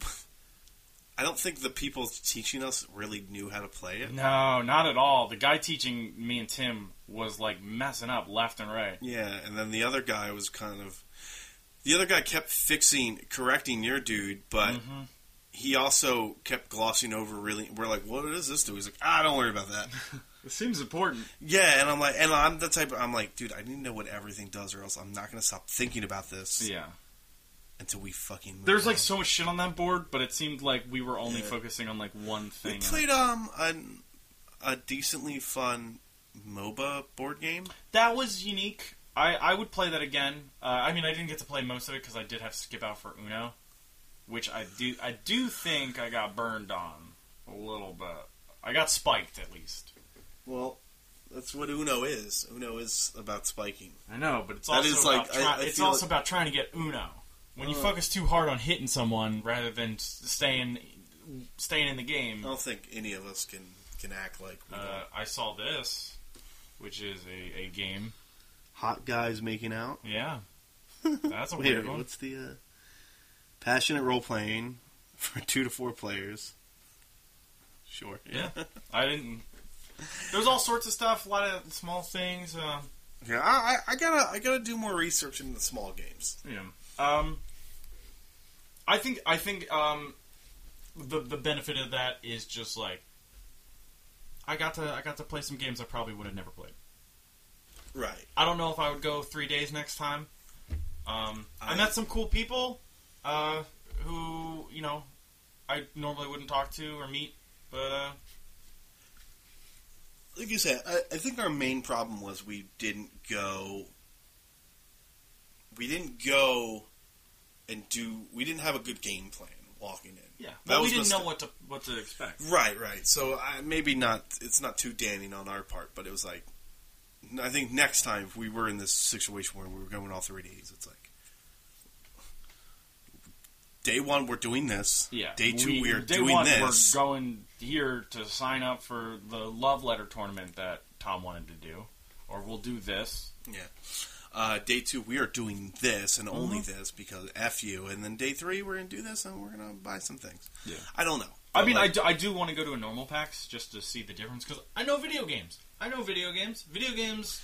I don't think the people teaching us really knew how to play it. no, not at all. The guy teaching me and Tim was like messing up left and right. Yeah, and then the other guy was kind of. The other guy kept fixing, correcting your dude, but Mm-hmm. He also kept glossing over. Really, we're like, "What does this do?" He's like, "Ah, don't worry about that." It seems important. yeah, and I'm like, and I'm the type. I'm like, dude, I need to know what everything does, or else I'm not gonna stop thinking about this Yeah. until we fucking. Move There's like so much shit on that board, but it seemed like we were only Yeah. focusing on like one thing we played um a, a decently fun MOBA board game. That was unique. I, I would play that again. Uh, I mean, I didn't get to play most of it because I did have to skip out for Uno, which I do I do think I got burned on a little bit. I got spiked at least. Well, that's what Uno is. Uno is about spiking. I know, but it's That also is about like- I- try- I it's also like- about trying to get Uno. When you Uh. focus too hard on hitting someone rather than staying staying in the game. I don't think any of us can can act like we Uh, I saw this, which is a, a game. hot guys making out. Yeah, that's a Wait, weird one. what's the uh, passionate role playing for two to four players? Sure. Yeah, I didn't. There's all sorts of stuff, a lot of small things. Uh, Yeah, I, I I gotta I gotta do more research into the small games. you know, um, I think I think um, the the benefit of that is just like I got to I got to play some games I probably would have never played. Right. I don't know if I would go three days next time. Um, I, I- met some cool people uh, who you know I normally wouldn't talk to or meet, but uh, Like you said, I, I think our main problem was we didn't go. We didn't go and do. We didn't have a good game plan walking in. yeah, That but we didn't know what to what to expect. Right, right. So I, maybe not. It's not too damning on our part, but it was like. I think next time if we were in this situation where we were going all three days, it's like. Day one, we're doing this. Yeah. Day two, we, are day doing one, this. We're going here to sign up for the love letter tournament that Tom wanted to do, or we'll do this. Yeah. Uh, day two, we are doing this and only Mm-hmm. this because F you. And then day three, we're going to do this and we're going to buy some things. Yeah. I don't know. I mean, like, I, do, I do want to go to a normal PAX just to see the difference because I know video games. I know video games. Video games.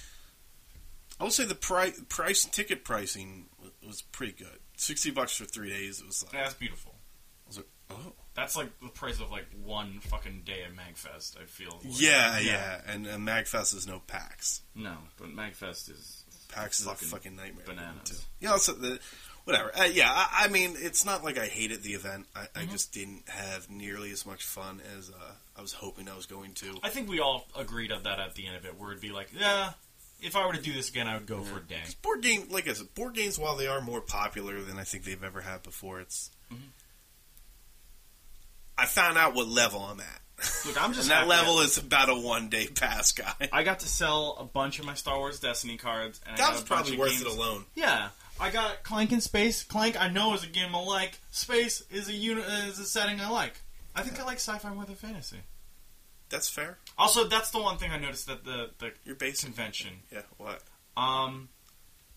I would say the price, price ticket pricing was pretty good. 60 bucks for three days. It was like, That's beautiful. I was like oh. That's like the price of like one fucking day at Magfest. I feel. like. Yeah, yeah. And, and MagFest is no PAX. No, but Magfest is PAX is Fucking a fucking nightmare. bananas. Yeah, so the, whatever. Uh, yeah, I, I mean, it's not like I hated the event. I, I Mm-hmm. just didn't have nearly as much fun as uh, I was hoping I was going to. I think we all agreed on that at the end of it, where it'd be like, yeah, if I were to do this again, I would go for a day. Board game, like I said, board games, while they are more popular than I think they've ever had before, it's. Mhm. I found out what level I'm at. Look, I'm just and that happy level is about a one day pass guy. I got to sell a bunch of my Star Wars Destiny cards. And I that got was a bunch probably of worth games. it alone. Yeah, I got Clank in Space. Clank, I know is a game I like. Space is a uni- is a setting I like. I think I like sci-fi more than fantasy. That's fair. Also, that's the one thing I noticed that the the You're basic. convention. Yeah, what? Um,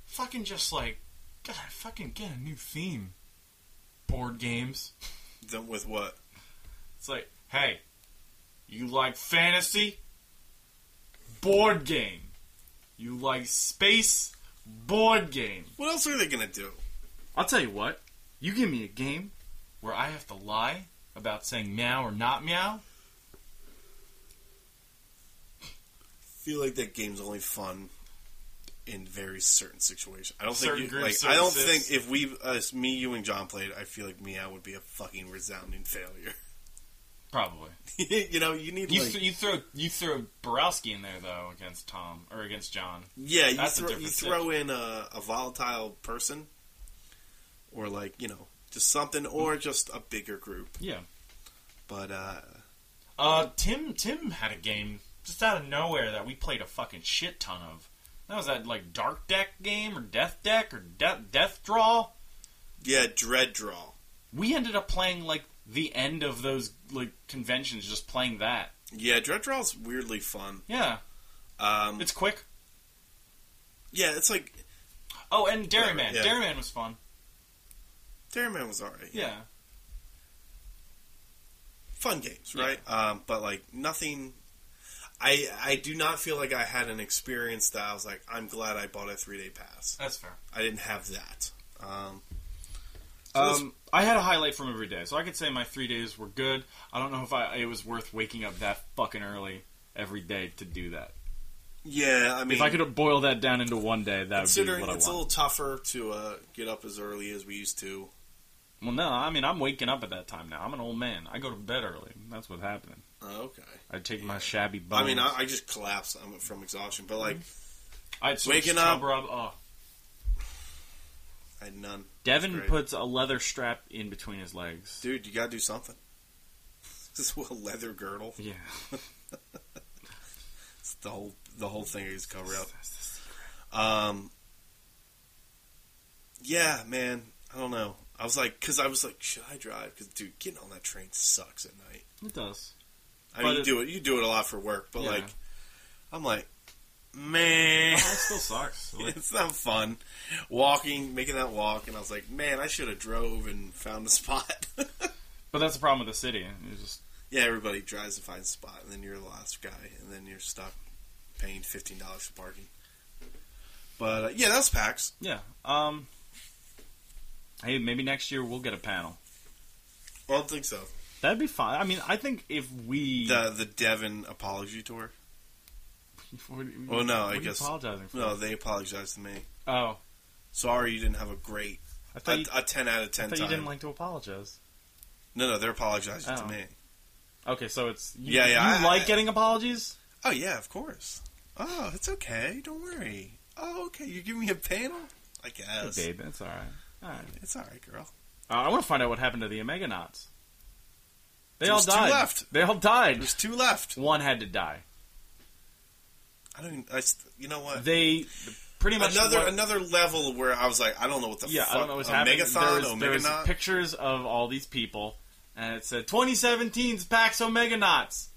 fucking just like, gotta fucking get a new theme. Board games. Then with what? It's like, hey, you like fantasy? Board game. You like space? Board game. What else are they gonna do? I'll tell you what. You give me a game where I have to lie about saying meow or not meow. Feel like that game's only fun in very certain situations. I don't Certain think you, like I don't think if we uh, me you and John played, I feel like Meow would be a fucking resounding failure. Probably. you know, you need You, like th- you throw you throw Borowski in there though against Tom or against John. yeah, you That's throw you throw in a, a volatile person, or like you know just something, or just a bigger group. Yeah. But uh, Uh, Tim Tim had a game just out of nowhere that we played a fucking shit ton of. That was that like Dark Deck game or Death Deck or De- Death Draw. yeah, dread draw. We ended up playing like the end of those like conventions, just playing that. Yeah, dread draw's weirdly fun. Yeah, Um, it's quick. yeah, it's like Oh, and Dairyman. Yeah. Dairyman was fun. Dairyman was alright. Yeah. fun games, Yeah. right? Um, but like nothing. I I do not feel like I had an experience that I was like, I'm glad I bought a three day pass. That's fair. I didn't have that. Um, so Um, I had a highlight from every day, so I could say my three days were good. I don't know if I it was worth waking up that fucking early every day to do that. yeah, I mean, If I could boil that down into one day, that would be what I want. it's a little tougher to uh, get up as early as we used to. Well, no, I mean I'm waking up at that time now. I'm an old man. I go to bed early. That's what's happening. Uh, okay, I take my shabby bones. I mean, I, I just collapsed um, from exhaustion, but like I had so Waking up- trouble, Oh, I had none. Devin Great. puts a leather strap in between his legs. Dude, you gotta do something. This is a leather girdle. Yeah. It's the whole the whole thing is covered up. Um, yeah, man, I don't know. I was like, because I was like, should I drive? Because dude, getting on that train sucks at night. It does. I mean, you do it. You do it a lot for work, but Yeah. like, I'm like, man, Oh, it still sucks. Like, it's not fun. Walking, making that walk, and I was like, man, I should have drove and found a spot. but that's the problem with the city. It's just yeah, everybody drives to find a spot, and then you're the last guy, and then you're stuck paying fifteen dollars for parking. But uh, yeah, that's PAX. yeah. Um. Hey, maybe next year we'll get a panel. I don't think so. That'd be fine. I mean, I think if we. The the Devin apology tour. What- Well, no, I what are you guess- apologizing for. No, they apologized to me. Oh, Sorry, you didn't have a great I a, thought you, a ten out of I ten thought time. you didn't like to apologize. no, no, they're apologizing Oh. to me. Okay, so it's you, Yeah, yeah, You I- like I- getting apologies? Oh yeah, of course. Oh, it's okay. Don't worry. Oh, okay. You're giving me a panel. I guess Hey, babe, it's all right. All right. it's all right, girl. Uh, I want to find out what happened to the Omeganauts. They all There's two died. left. They all died. There's two left. One had to die. I don't. Even, I, you know what? They pretty much Another what- another level where I was like, I don't know what the yeah. fuck. I don't know what's happening. Megathon, there was, there was Omeganaut? pictures of all these people, and it said 2017's PAX Omeganauts.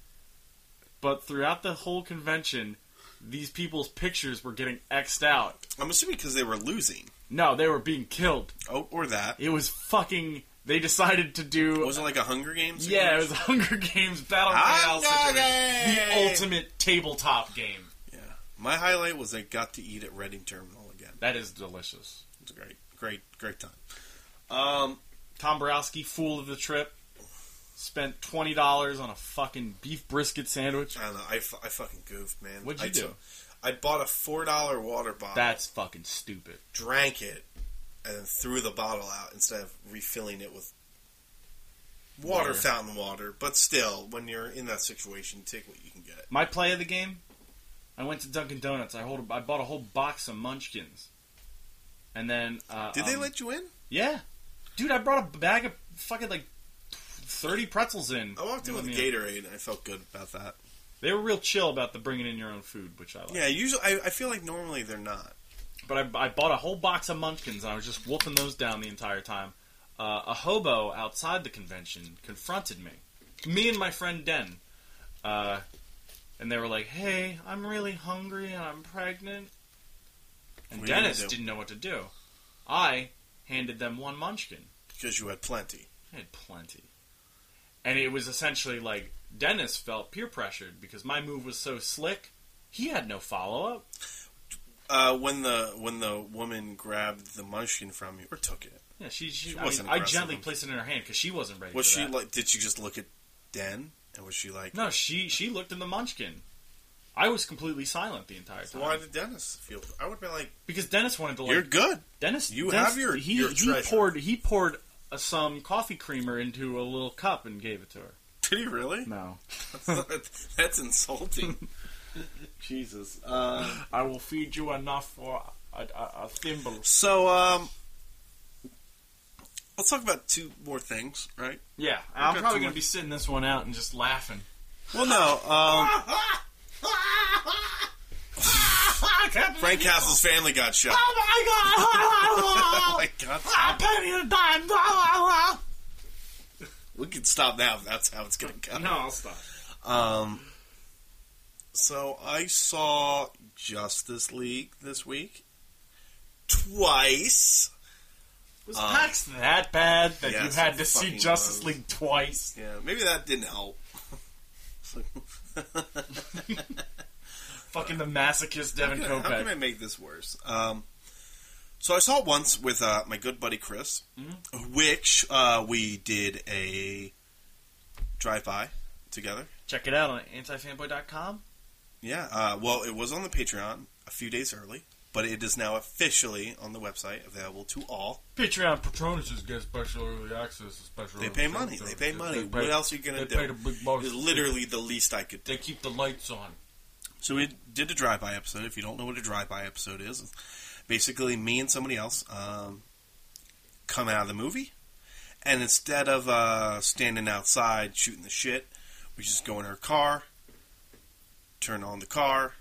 But throughout the whole convention, these people's pictures were getting xed out. I'm assuming because they were losing. No, they were being killed. Oh, or that. It was fucking. They decided to do. Was it like a Hunger Games? yeah, it was situation? Hunger Games Battle Royale situation. The ultimate tabletop game. Yeah. My highlight was I got to eat at Reading Terminal again. That is delicious. It's a great, great, great time. Um, Tom Borowski, fool of the trip, spent twenty dollars on a fucking beef brisket sandwich. I don't know. I, I fucking goofed, man. What'd you I do? took- I bought a four dollar water bottle. That's fucking stupid. drank it and threw the bottle out instead of refilling it with water, Water. fountain water. But still, when you're in that situation, take what you can get. My play of the game, I went to Dunkin' Donuts. I hold, I bought a whole box of Munchkins, and then uh, Did they um, let you in? Yeah, dude, I brought a bag of fucking like thirty pretzels in. I walked in with Gatorade and I felt good about that. They were real chill about the bringing in your own food, which I like. Yeah, usually I, I feel like normally they're not. But I, I bought a whole box of Munchkins, and I was just wolfing those down the entire time. Uh, a hobo outside the convention confronted me, me and my friend Den, uh, and they were like, "Hey, I'm really hungry and I'm pregnant." And What are you gonna Dennis do? didn't know what to do. I handed them one Munchkin. Because you had plenty. I had plenty, and it was essentially like Dennis felt peer pressured because my move was so slick. He had no follow up. Uh, when the when the woman grabbed the munchkin from you or took it, Yeah, she. she, She I, wasn't mean, I gently placed it in her hand because she wasn't ready. was she that. like? Did she just look at Den and was she like? No, she she looked in the munchkin. I was completely silent the entire So time why did Dennis feel? I would have been like, because Dennis wanted to like "You're good." Dennis. you Dennis- have your- he your he treasure. poured he poured uh, some coffee creamer into a little cup and gave it to her. Did he really? No. That's insulting. Jesus. Uh, I will feed you enough for a, a, a thimble. so, um, let's talk about two more things, right? Yeah, I'm probably going to be sitting this one out and just laughing. Well, no. Um, Frank Castle's family got shot. Oh my god! Oh my God. Penny a dime! We can stop now if that's how it's going to go. No, I'll stop. Um, so I saw Justice League this week twice. Was Um, PAX that bad that yes, you had to see Justice was. League twice? Yeah, maybe that didn't help. Fucking the masochist Devin How how can I make this worse? Um, so I saw it once with uh, my good buddy Chris, Mm-hmm. which uh, we did a drive-by together. Check it out on antifanboy.com. Yeah, uh, well, it was on the Patreon a few days early, but it is now officially on the website, available to all. Patreon patronuses get special early access, special. They pay money. They pay money. They pay- What else are you gonna they pay do? the big boss. It's literally the least I could do. They keep the lights on. So we did a drive-by episode. If you don't know what a drive-by episode is, it's basically me and somebody else um, come out of the movie, and instead of uh, standing outside shooting the shit, we just go in our car, turn on the car,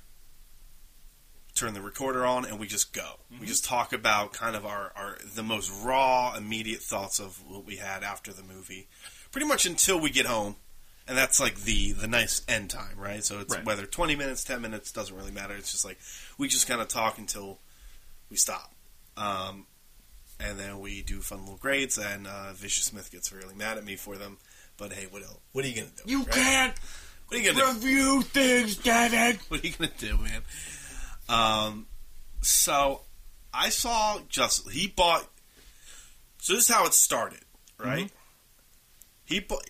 turn the recorder on, and we just go. We just talk about kind of our, our the most raw, immediate thoughts of what we had after the movie, pretty much until we get home and that's like the the nice end time, right? So it's Right. whether twenty minutes, ten minutes doesn't really matter. It's just like we just kind of talk until we stop, um, and then we do fun little grades. And uh, Vicious Smith gets really mad at me for them, but hey, what else? What are you gonna do? You right? can't What are you gonna do? review things, David. What are you gonna do, man? Um, so I saw just he bought. So this is how it started, right? He bought.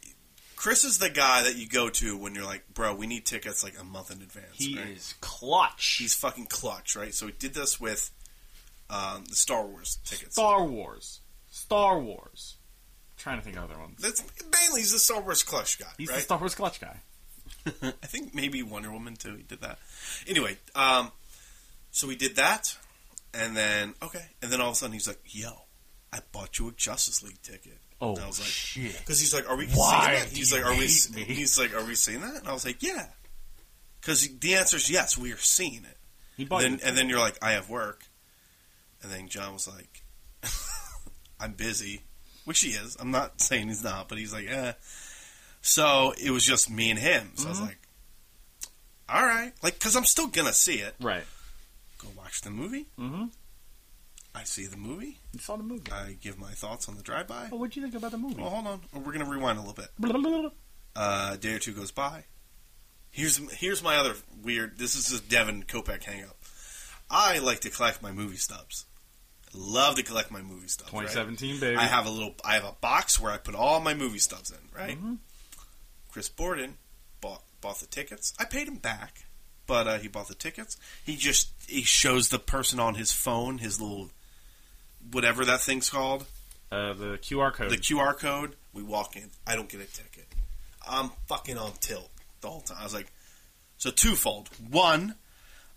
Chris is the guy that you go to when you're like, bro, we need tickets like a month in advance. He right? is clutch. He's fucking clutch, right? So he did this with um, the Star Wars tickets. Star Wars. Star Wars. trying to think of other ones. That's mainly he's the Star Wars clutch guy, He's the? Star Wars clutch guy. I think maybe Wonder Woman too. He did that. Anyway, um, so we did that, and then okay, and then all of a sudden he's like, "Yo, I bought you a Justice League ticket." Oh And I was like, shit! Because he's like, "Are we Why seeing that?" He's like, "Are we?" me? He's like, "Are we seeing that?" And I was like, "Yeah," because the answer is yes. We are seeing it. He bought then, it. and then you're like, "I have work," and then John was like, "I'm busy," which he is. I'm not saying he's not, but he's like, "Eh." So it was just me and him. So I was Mhm. like, "All right," like because I'm still gonna see it. right. Go watch the movie. Mm-hmm. I see the movie. You saw the movie. I give my thoughts on the drive-by. Oh, what'd you think about the movie? Well, hold on. We're gonna rewind a little bit. Blah, blah, blah. Uh, a day or two goes by. Here's here's my other weird. This is just Devin Kopeck hang up. I like to collect my movie stubs. Love to collect my movie stubs. right? 2017, baby. I have a little. I have a box where I put all my movie stubs in. Right. Mhm. Chris Borden bought bought the tickets. I paid him back, but uh, he bought the tickets. He just he shows the person on his phone his little whatever that thing's called Uh, the QR code. the QR code. We walk in. I don't get a ticket. I'm fucking on tilt the whole time. I was like, so twofold. One,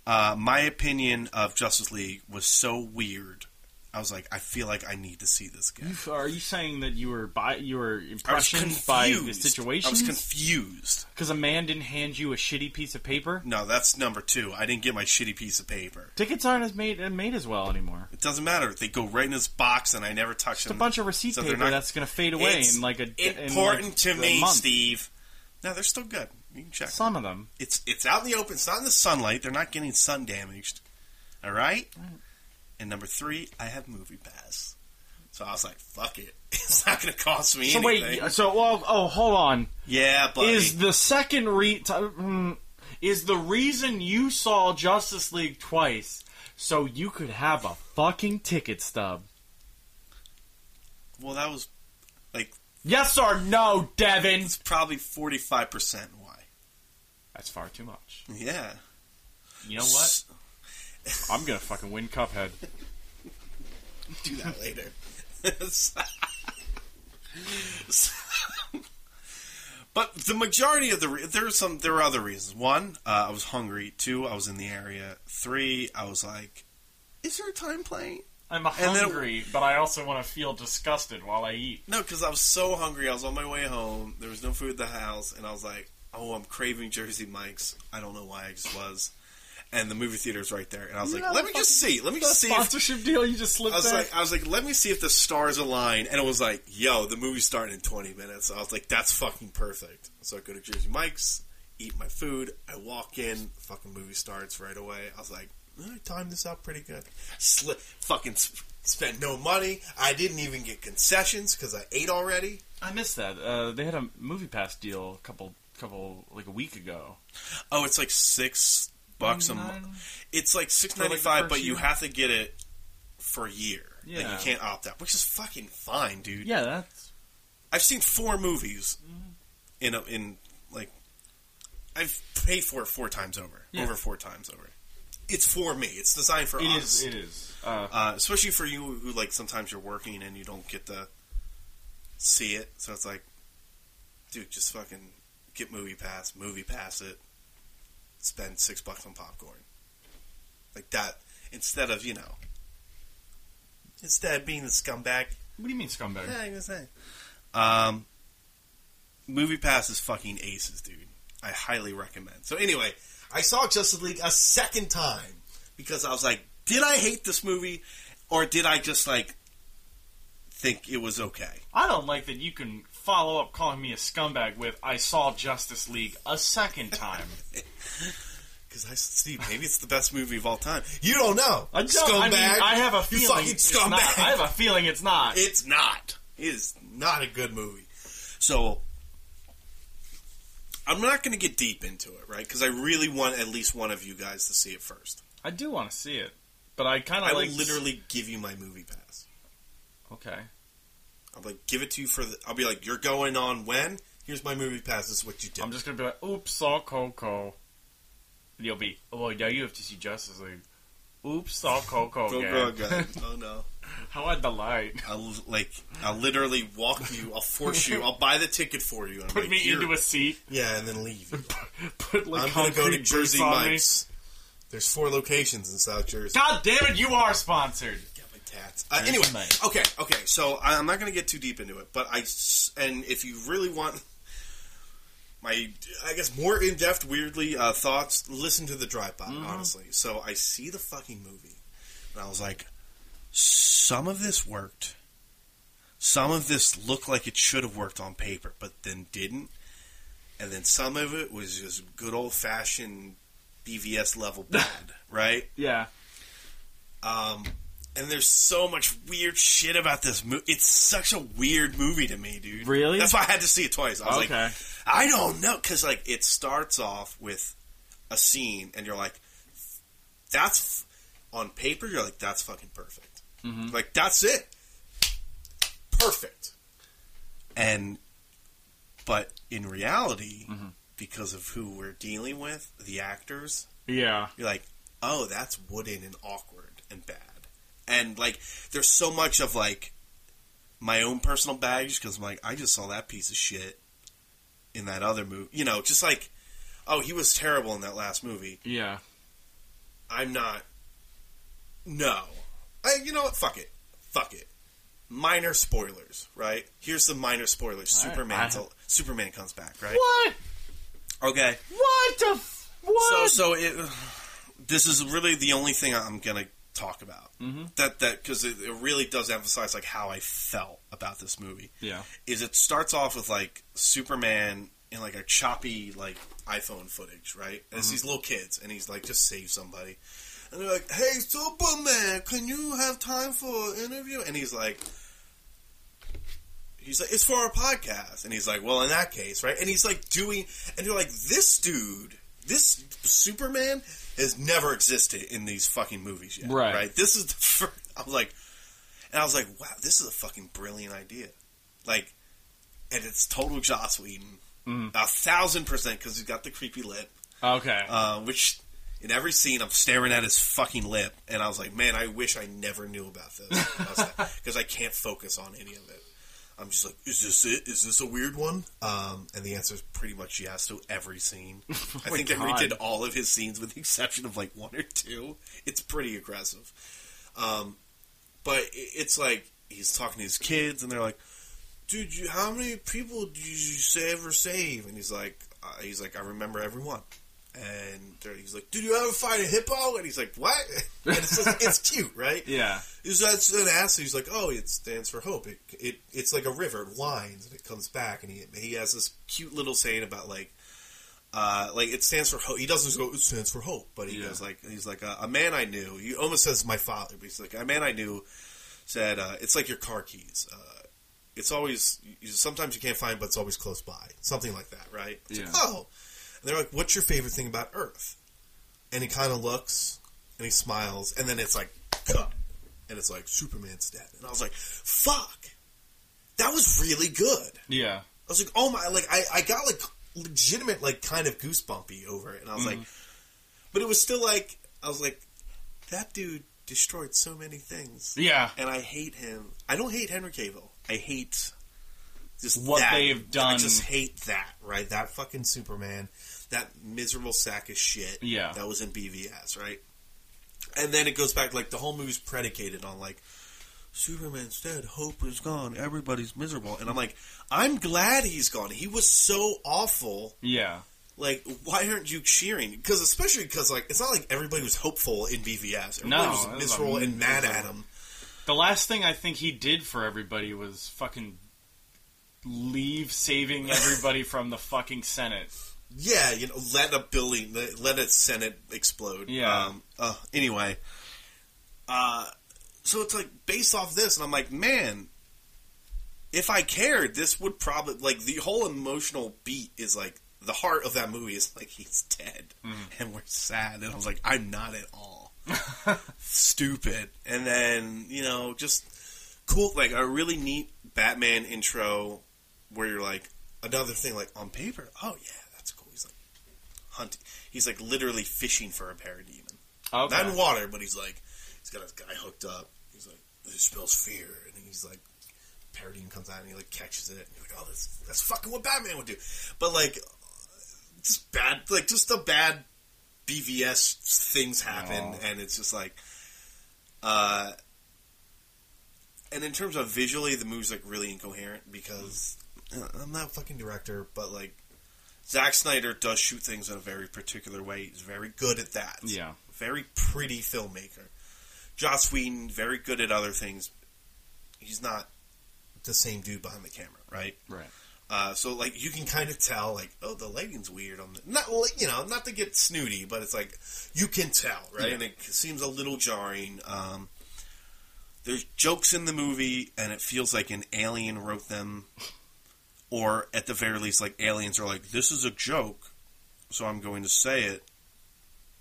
uh, my opinion of Justice League was so weird. I was like, I feel like I need to see this guy. You- are you saying that you were by you were impressioned by the situation? I was confused. Because a man didn't hand you a shitty piece of paper. No, that's number two. I didn't get my shitty piece of paper. Tickets aren't as made made as well anymore. It doesn't matter. They go right in this box, and I never touch them. It's a bunch of receipt So paper not- that's going to fade away in like a in important like to me, month. Steve. No, they're still good. You can check. them. Some of them. It's it's out in the open. It's not in the sunlight. They're not getting sun damaged. All right. And number three, I have Movie Pass. So I was like, "Fuck it! It's not going to cost me anything. So anything." wait, so well, oh, hold on. yeah, but Is the second re t- mm, is the reason you saw Justice League twice so you could have a fucking ticket stub? well, that was like Yes or no, Devin? it's probably forty five percent. Why? That's far too much. Yeah. You know what? I'm gonna fucking win Cuphead. Do that later. But the majority of the re- there's some there are other reasons. One, uh, I was hungry. Two, I was in the area. Three, I was like, "Is there a time playing?" I'm And then- hungry, but I also want to feel disgusted while I eat. No, because I was so hungry. I was on my way home. There was no food at the house, and I was like, "Oh, I'm craving Jersey Mike's." I don't know why I just was. And the movie theater's right there, and I was like, Yeah, "Let me just see. Let me just see." If, sponsorship deal you just slipped I was there. like, I was like, "Let me see if the stars align." And it was like, "Yo, the movie's starting in 20 minutes." I was like, "That's fucking perfect." So I go to Jersey Mike's, eat my food. I walk in, fucking movie starts right away. I was like, "I timed this out pretty good." Sli- fucking sp- spent no money. I didn't even get concessions because I ate already. I missed that. Uh, they had a movie pass deal a couple, couple like a week ago. Oh, it's like six bucks a month. It's like six ninety five, but you have to get it for a year. Like, Yeah. you can't opt out, which is fucking fine, dude. Yeah, that's I've seen four movies Mm-hmm. in a, in like I've paid for it four times over, Yeah. over four times over. It's for me. It's designed for it us, is. It is. Uh, Uh, especially for you who like sometimes you're working and you don't get to see it. So it's like, dude, just fucking get movie pass, movie pass it, spend six bucks on popcorn, like that instead of you know, instead of being the scumbag what do you mean scumbag? yeah, I'm gonna say. Um, Movie Pass is fucking aces, dude. I highly recommend. So anyway, I saw Justice League a second time because I was like, did I hate this movie, or did I just like think it was okay? I don't like that you can follow up calling me a scumbag with "I saw Justice League a second time." Because I see, maybe it's the best movie of all time. You don't know, I don't. scumbag. I mean, I have a You feeling fucking it's scumbag. not. I have a feeling it's not. It's not. It is not a good movie. So I'm not going to get deep into it, right? Because I really want at least one of you guys to see it first. I do want to see it, but I kind I of will like literally give you my movie pass. Okay. I'll like give it to you for the. I'll be like, you're going on when? Here's my movie pass. This is what you do. I'm just gonna be like, "Oops, saw Coco." And you'll be, "Oh, well, now you have to see Justice League." Oops, saw Coco again. go, go. Oh no! How a delight! I'll like I'll literally walk you. I'll force you. I'll buy the ticket for you. And Put like, me "Here." into a seat. yeah, and then leave. Put like I'm gonna go to Jersey on me. Mike's. There's four locations in South Jersey. God damn it! You are sponsored. Tats. Uh, anyway, okay, okay. So I'm not going to get too deep into it, but I and if you really want my, I guess more in depth, weirdly uh, thoughts, listen to the drive by. Honestly, so I see the fucking movie, and I was like, some of this worked. Some of this looked like it should have worked on paper, but then didn't. And then some of it was just good old fashioned BVS level bad, right? Yeah. Um, and there's so much weird shit about this movie. It's such a weird movie to me, dude. Really? That's why I had to see it twice. I was Okay. like, I don't know, because like it starts off with a scene, and you're like, that's f- on paper. You're like, that's fucking perfect. Mhm. Like that's it, perfect. And, but in reality, Mhm. because of who we're dealing with, the actors, Yeah. you're like, oh, that's wooden and awkward and bad. And like, there's so much of like my own personal baggage because I'm like, I just saw that piece of shit in that other movie. You know, just like, oh, he was terrible in that last movie. Yeah. I'm not. No, I. You know what? Fuck it. Fuck it. Minor spoilers, right? Here's the minor spoilers. All. Superman. Superman comes back, right? What? Okay. What the? F- what? So, so it. This is really the only thing I'm gonna talk about. Mhm. That that because it, it really does emphasize like how I felt about this movie. yeah. Is it starts off with like Superman in like a choppy like iPhone footage, right? And it's these little kids, and he's like just save somebody, and they're like, "Hey, Superman, can you have time for an interview?" And he's like. He's like, it's for our podcast. And he's like, well, in that case, right? And he's like doing, and you're like, this dude, this Superman has never existed in these fucking movies yet. Right. Right? This is the first, I was like, and I was like, wow, this is a fucking brilliant idea. Like, and it's total Joss Whedon. Mhm. A thousand percent, because he's got the creepy lip, Okay. uh, which in every scene I'm staring at his fucking lip, and I was like, man, I wish I never knew about this because I can't focus on any of it. I'm just like, is this it? Is this a weird one? Um, and the answer is pretty much yes to every scene. I my think they God. redid all of his scenes with the exception of like one or two. It's pretty aggressive. Um, but it's like he's talking to his kids, and they're like, "Dude, you, how many people did you ever save?" And he's like, uh, "He's like, I remember everyone." And he's like, "Did you ever fight a hippo?" And he's like, "What?" And it's just, it's cute, right? Yeah. Is that an ass? He's like, oh, it stands for hope. It, it it's like a river, it winds and it comes back, and he he has this cute little saying about like, uh, like it stands for hope. He doesn't go, it stands for hope, but he Yeah. goes like, he's like a, a man I knew. He almost says my father, but he's like a man I knew said uh, it's like your car keys. Uh, it's always you, sometimes you can't find, but it's always close by. Something like that, right? It's like, Yeah. oh, and they're like, what's your favorite thing about Earth? And he kind of looks and he smiles, and then it's like cut, and it's like Superman's dead, and I was like, "Fuck, that was really good." Yeah. I was like, "Oh my!" Like I, I got like legitimate, like kind of goosebumpy over it, and I was like, mm-hmm. but it was still like, I was like, that dude destroyed so many things, Yeah. and I hate him. I don't hate Henry Cavill. I hate just What that. they've done. I just hate that. Right, that fucking Superman, that miserable sack of shit. Yeah. that was in BVS. Right, and then it goes back like the whole movie's predicated on like Superman's dead, hope is gone, everybody's miserable, and I'm like, I'm glad he's gone. He was so awful. Yeah. Like, why aren't you cheering? Because especially because like it's not like everybody was hopeful in BVS. Everybody No, was it was miserable and mad was at him. The last thing I think he did for everybody was fucking leave saving everybody from the fucking Senate. Yeah, you know, let a building, let- a Senate explode. Yeah. Um, uh, anyway, uh, so it's like based off this, and I'm like, man, if I cared, this would probably like the whole emotional beat is like the heart of that movie is like he's dead and we're sad, and I was like, I'm not at all stupid, and then you know just cool, like a really neat Batman intro where you're like another thing like on paper, oh yeah, that's cool. He's like hunting. He's like literally fishing for a parademon. Okay. Not in water, but he's like he's got a guy hooked up. He's like this spells fear, and he's like parademon comes out and he like catches it. And you're like, oh, that's that's fucking what Batman would do. But like, just bad, like just the bad BVS things happen, Aw. and it's just like, uh. And in terms of visually, the movie's like really incoherent because uh, I'm not a fucking director, but like Zack Snyder does shoot things in a very particular way. He's very good at that. Yeah. Very pretty filmmaker. Joss Whedon, very good at other things. He's not the same dude behind the camera, right? Right. Uh, so like you can kind of tell, like, oh, the lighting's weird on the not you know, not to get snooty, but it's like you can tell, right? Yeah. And it seems a little jarring. Um, there's jokes in the movie, and it feels like an alien wrote them, or at the very least, like aliens are like, this is a joke, so I'm going to say it,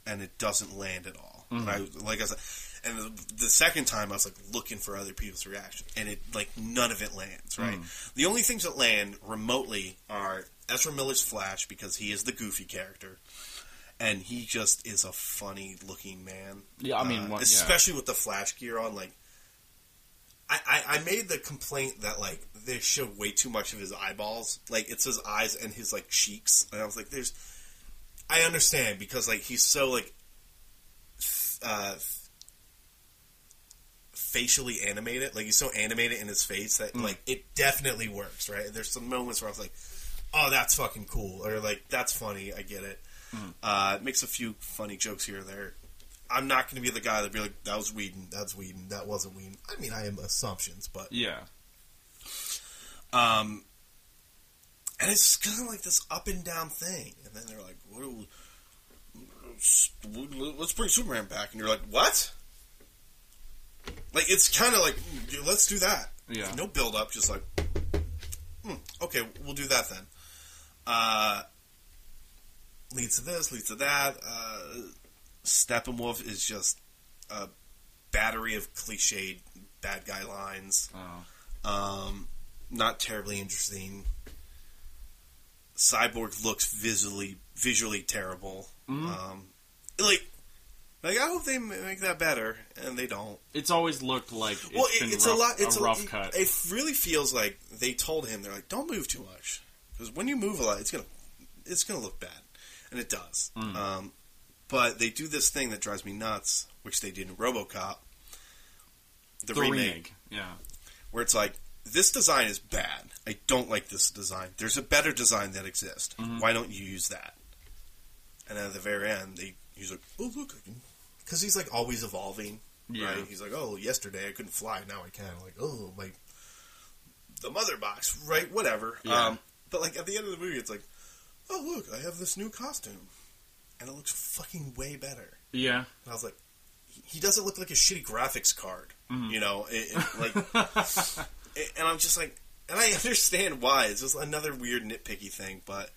and it doesn't land at all. And I like I said, and the, the second time I was like looking for other people's reaction, and it like none of it lands. Right. The only things that land remotely are Ezra Miller's Flash because he is the goofy character, and he just is a funny looking man. Yeah, I mean, Uh, what- yeah. especially with the Flash gear on, like. I, I, I made the complaint that like they show way too much of his eyeballs. Like it's his eyes and his like cheeks. And I was like, there's I understand because like he's so like uh facially animated. Like he's so animated in his face that Mm. like it definitely works, right? There's some moments where I was like, "Oh, that's fucking cool," or like, "That's funny." I get it. Mm. Uh, makes a few funny jokes here or there. I'm not going to be the guy that be like, "That was Whedon. That's Whedon. That wasn't Whedon." I mean, I am assumptions, but Yeah. Um, and it's kind of like this up and down thing. And then they're like, what do we, let's bring Superman back. And you're like, what? Like, it's kind of like, "Mm, let's do that. Yeah. No build up, just like, hmm, okay, we'll do that then. Uh, leads to this, leads to that. Uh, Steppenwolf is just a battery of cliched bad guy lines. Oh. Um, not terribly interesting. Cyborg looks visually visually terrible. Mhm. Um, like Like I hope they make that better, and they don't. It's always looked like it's well, it- it's rough, a lot. It's a rough it, cut. It really feels like they told him they're like, "Don't move too much," because when you move a lot, it's gonna it's gonna look bad, and it does. Mm. Um, but they do this thing that drives me nuts, which they did in RoboCop, the, the remake, remake. Yeah. where it's like this design is bad. I don't like this design. There's a better design that exists. Mhm. Why don't you use that? And then at the very end, they he's like, "Oh look," I can. because he's like always evolving. Yeah. Right? He's like, "Oh, yesterday I couldn't fly, now I can." Like, "Oh, my the mother box, right? Whatever." Yeah. Um, but like at the end of the movie, it's like, "Oh, look, I have this new costume, and it looks fucking way better." Yeah. And I was like, he- "He doesn't look like a shitty graphics card, Mhm. you know?" It, it, like, and I'm just like, and I understand why. It's just another weird nitpicky thing, but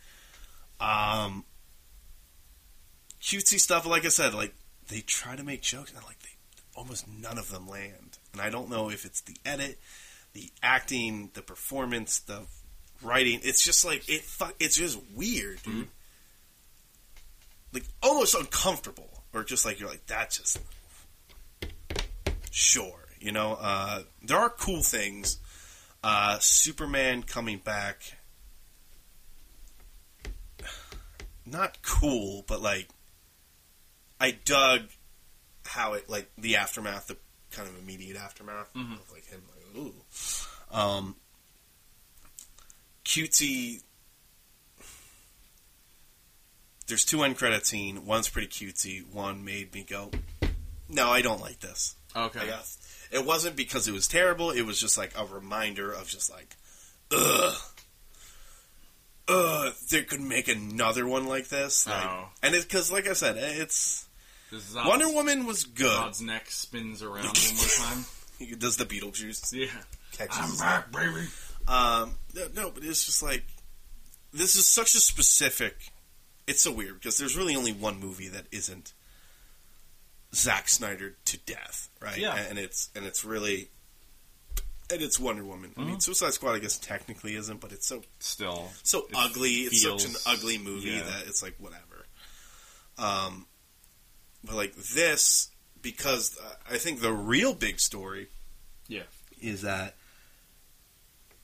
um, cutesy stuff. Like I said, like they try to make jokes, and like they almost none of them land. And I don't know if it's the edit, the acting, the performance, the writing. It's just like it. fu- It's just weird, dude. Like almost uncomfortable, or just like you're like that. Just sure, you know. Uh, there are cool things. Uh, Superman coming back. Not cool, but like I dug how it like the aftermath, the kind of immediate aftermath Mhm. of like him like ooh. Um cutesy there's two end credit scene, one's pretty cutesy, one made me go, No, I don't like this. Okay. I guess. It wasn't because it was terrible, it was just like a reminder of just like ugh. Ugh, they could make another one like this. Like, Oh. And it's because, like I said, it's Wonder Woman was good. Zod's neck spins around one more time. He does the Beetlejuice Yeah. catches. baby. Um, no, no, but it's just like this is such a specific. It's so weird because there's really only one movie that isn't Zack Snyder to death, right? Yeah. and it's and it's really and it's Wonder Woman. I Mm-hmm. mean, Suicide Squad, I guess technically isn't, but it's so Still. so It ugly. It's such an ugly movie yeah. that it's like whatever. Um, but like this, because uh, I think the real big story, Yeah. is that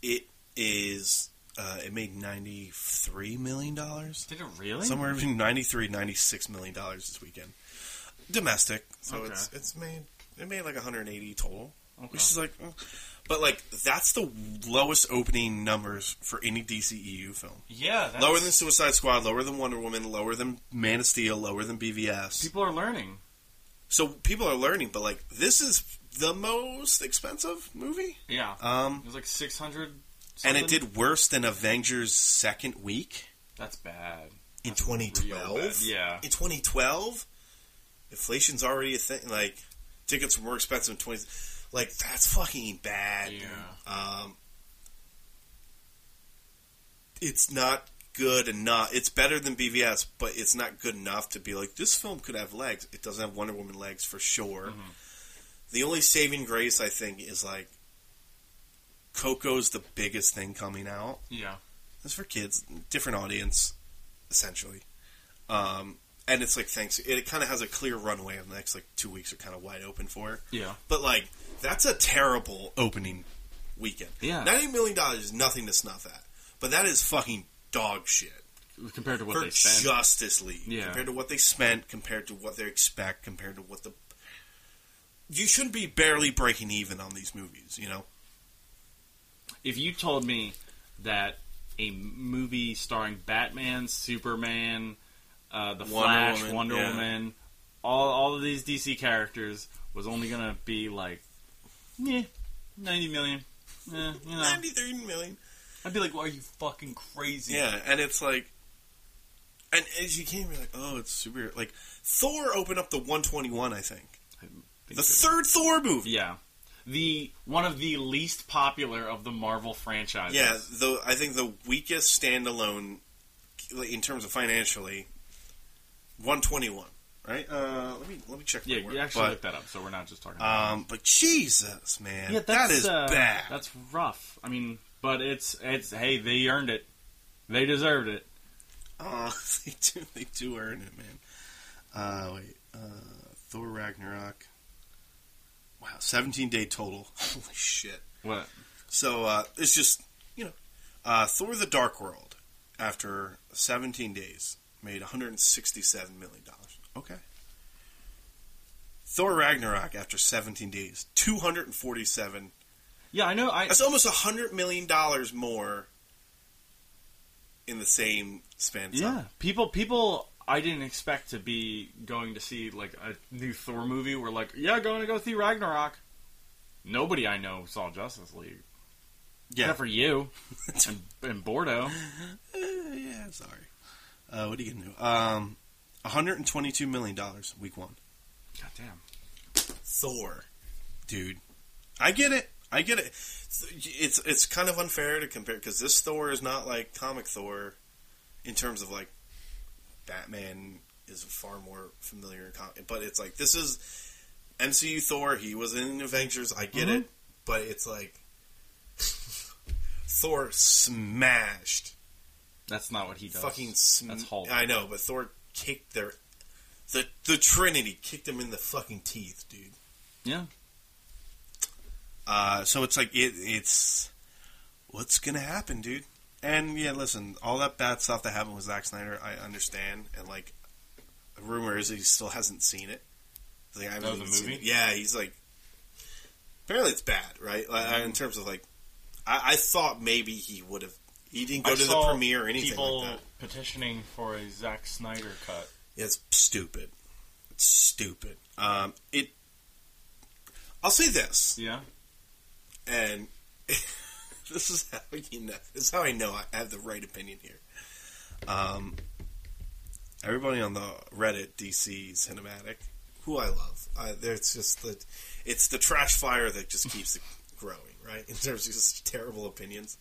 it is uh, it made ninety three million dollars, Did it really? somewhere between 93 and 96 million dollars this weekend, domestic. So Okay. it's it's made it made like one hundred eighty total, Okay. which is like. uh, but like that's the lowest opening numbers for any DCEU film. Yeah, that's, Lower than Suicide Squad, lower than Wonder Woman, lower than Man of Steel, lower than BVS. People are learning. so people are learning, but like this is the most expensive movie. Yeah. Um, It was like 600. and it did worse than Avengers' second week That's bad. in That's 2012. Yeah. In 2012, inflation's already a thing. Like tickets were more expensive in 20. Like that's fucking bad. Yeah. Um, it's not good enough. It's better than BVS, but it's not good enough to be like this film could have legs. It doesn't have Wonder Woman legs for sure. Mhm. The only saving grace I think is like Coco's the biggest thing coming out. Yeah. It's for kids, different audience, essentially. Um, and it's like thanks. It kind of has a clear runway, and the next like two weeks are kind of wide open for it. Yeah. But like that's a terrible opening weekend. Yeah. ninety million dollars is nothing to snuff at, but that is fucking dog shit Compared to what for they spent. Justice League. Yeah. Compared to what they spent, compared to what they expect, compared to what the you shouldn't be barely breaking even on these movies. You know. if you told me that a movie starring Batman, Superman, uh, the Wonder Flash, Woman, Wonder yeah. Woman, all all of these DC characters was only gonna be like, yeah, ninety million. Eh, you know, Ninety-three million. I'd be like, "Why are you fucking crazy?" Yeah, and it's like, and as you can't be like, oh, it's super. Like Thor opened up the 121, I think, I think the third Thor movie. yeah, the one of the least popular of the Marvel franchises. Yeah, the I think the weakest standalone in terms of financially, 121. Right? Uh, let me let me check. yeah. You actually but, looked that up, so we're not just talking. about um, but Jesus, man, Yeah, that that's, uh, bad. That's rough. I mean, but it's it's hey, they earned it. They deserved it. Oh, they do they do earn it, man. Uh, wait, uh, Thor Ragnarok. Wow, 17 day total. Holy shit. What? So uh, it's just, you know, uh, Thor the Dark World, after 17 days, made $167 million. Okay. Thor Ragnarok, after 17 days, 247 Yeah, I know. I That's almost $100 million more in the same span yeah. time. People, people. I didn't expect to be going to see like a new Thor movie. We're like, yeah, going to go see Ragnarok. Nobody I know saw Justice League Yeah. except for you and, and Bordeaux. Uh, yeah, sorry. Uh, what are you going to do? Um, $122 million, week one. God damn. Thor, dude. I get it. I get it. It's it's kind of unfair to compare because this Thor is not like comic Thor in terms of like Batman is far more familiar in comic, but it's like this is MCU Thor. He was in Avengers. I get Mhm. it, but it's like Thor smashed That's not what he does. fucking. Sm- That's Hulk. I know, but Thor kicked their the the Trinity kicked him in the fucking teeth, dude. Yeah. Uh, so it's like it, it's what's gonna happen, dude. And yeah, listen, all that bad stuff that happened with Zack Snyder, I understand. And like, rumor is he still hasn't seen it. Like, I haven't Oh, the movie? Yeah, he's like, apparently it's bad, right? Like, Mm-hmm. In terms of like, I, I thought maybe he would have. He didn't go I to the premiere or anything people like that. petitioning for a Zack Snyder cut. It's stupid. It's stupid. Um, it. I'll say this. Yeah. and this is how you know. This is how I know I have the right opinion here. Um, everybody on the Reddit DC cinematic, who I love, I, there's just the, it's the trash fire that just keeps it growing, right? In terms of just terrible opinions.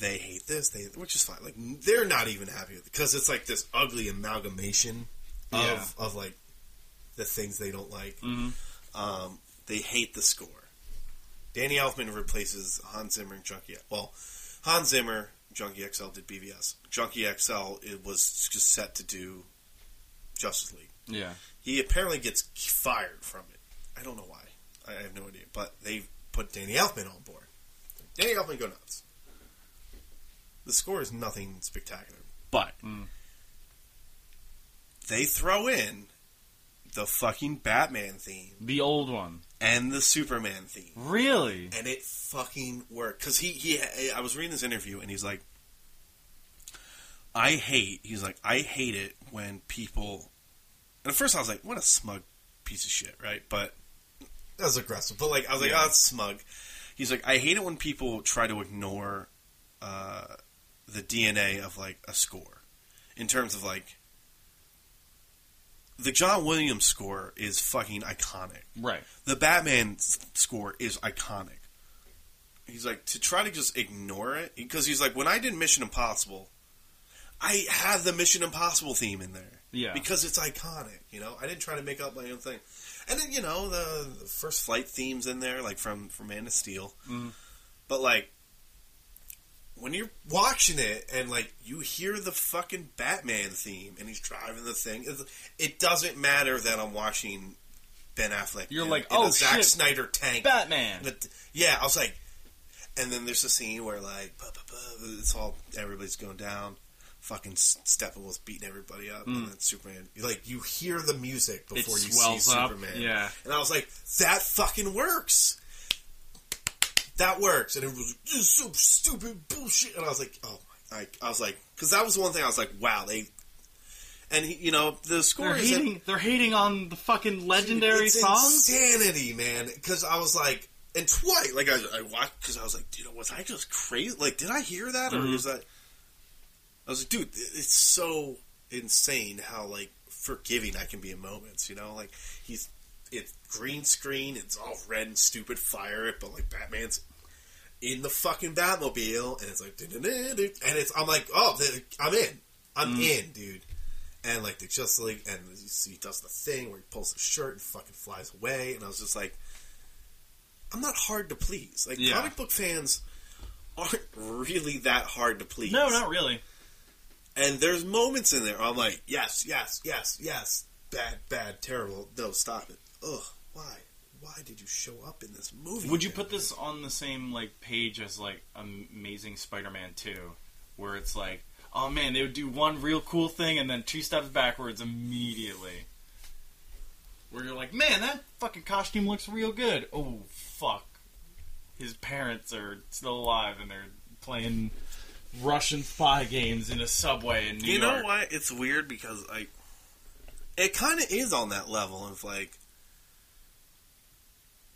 They hate this, they which is fine. Like they're not even happy with it because it's like this ugly amalgamation of Yeah. of like the things they don't like. Mhm. Um, they hate the score. Danny Elfman replaces Hans Zimmer and Junkie. Well, Hans Zimmer, Junkie XL did BVS. Junkie XL it was just set to do Justice League. Yeah. He apparently gets fired from it. I don't know why. I have no idea. But they put Danny Elfman on board. Danny Elfman go nuts. The score is nothing spectacular, but Mm. they throw in the fucking Batman theme The old one. and the Superman theme. Really? and it fucking worked because he he I was reading this interview and he's like, I hate. He's like, I hate it when people. And at first I was like, what a smug piece of shit, right? But that was aggressive. But like I was like, Yeah. oh, that's smug. He's like, I hate it when people try to ignore uh, the DNA of like a score in terms of like. The John Williams score is fucking iconic Right. the Batman score is iconic. He's like to try to just ignore it because he's like when I did Mission Impossible, I had the Mission Impossible theme in there Yeah. because it's iconic. You know, I didn't try to make up my own thing, and then you know the, the first flight themes in there like from from Man of Steel, Mhm. but like when you're watching it and like you hear the fucking Batman theme and he's driving the thing, it doesn't matter that I'm watching Ben Affleck. You're in- like, in "Oh, a Zack shit. Snyder tank. Batman. But, yeah, I was like, and then there's a scene where like, bah, bah, bah, it's all everybody's going down. Fucking Steppenwolf's beating everybody up, and then Superman. Like you hear the music Mm. It before you see up. Superman. Yeah. And I was like, that fucking works. That works. And it was just so stupid bullshit. And I was like, oh my. I, I was like, because that was the one thing I was like, wow, they. And, he, you know, the score They're is. hating. They're hating on the fucking legendary it's songs. insanity, man. Because I was like, and twice, like, I, I watched, because I was like, dude, was I just crazy? Like, did I hear that? Or Mhm. is that. I was like, dude, it's so insane how, like, forgiving I can be in moments, you know? Like, he's. It's green screen, it's all red and stupid, fire but, like, Batman's in the fucking Batmobile, and it's like, and it's, I'm like, oh, I'm in. I'm mm. in, dude. And like the Justice League, and you see he does the thing where he pulls the shirt and fucking flies away, and I was just like, I'm not hard to please. Like Yeah. comic book fans aren't really that hard to please. No, not really. And there's moments in there I'm like, yes, yes, yes, yes. bad, bad, terrible. No, stop it. Ugh, why? Why did you show up in this movie? Would you put this on the same like page as like Amazing Spider-Man Two, where it's like, oh man, they would do one real cool thing and then two steps backwards immediately. Where you're like, man, that fucking costume looks real good. Oh fuck, his parents are still alive and they're playing Russian spy games in a subway in New You York. You know why it's weird because like it kind of is on that level of like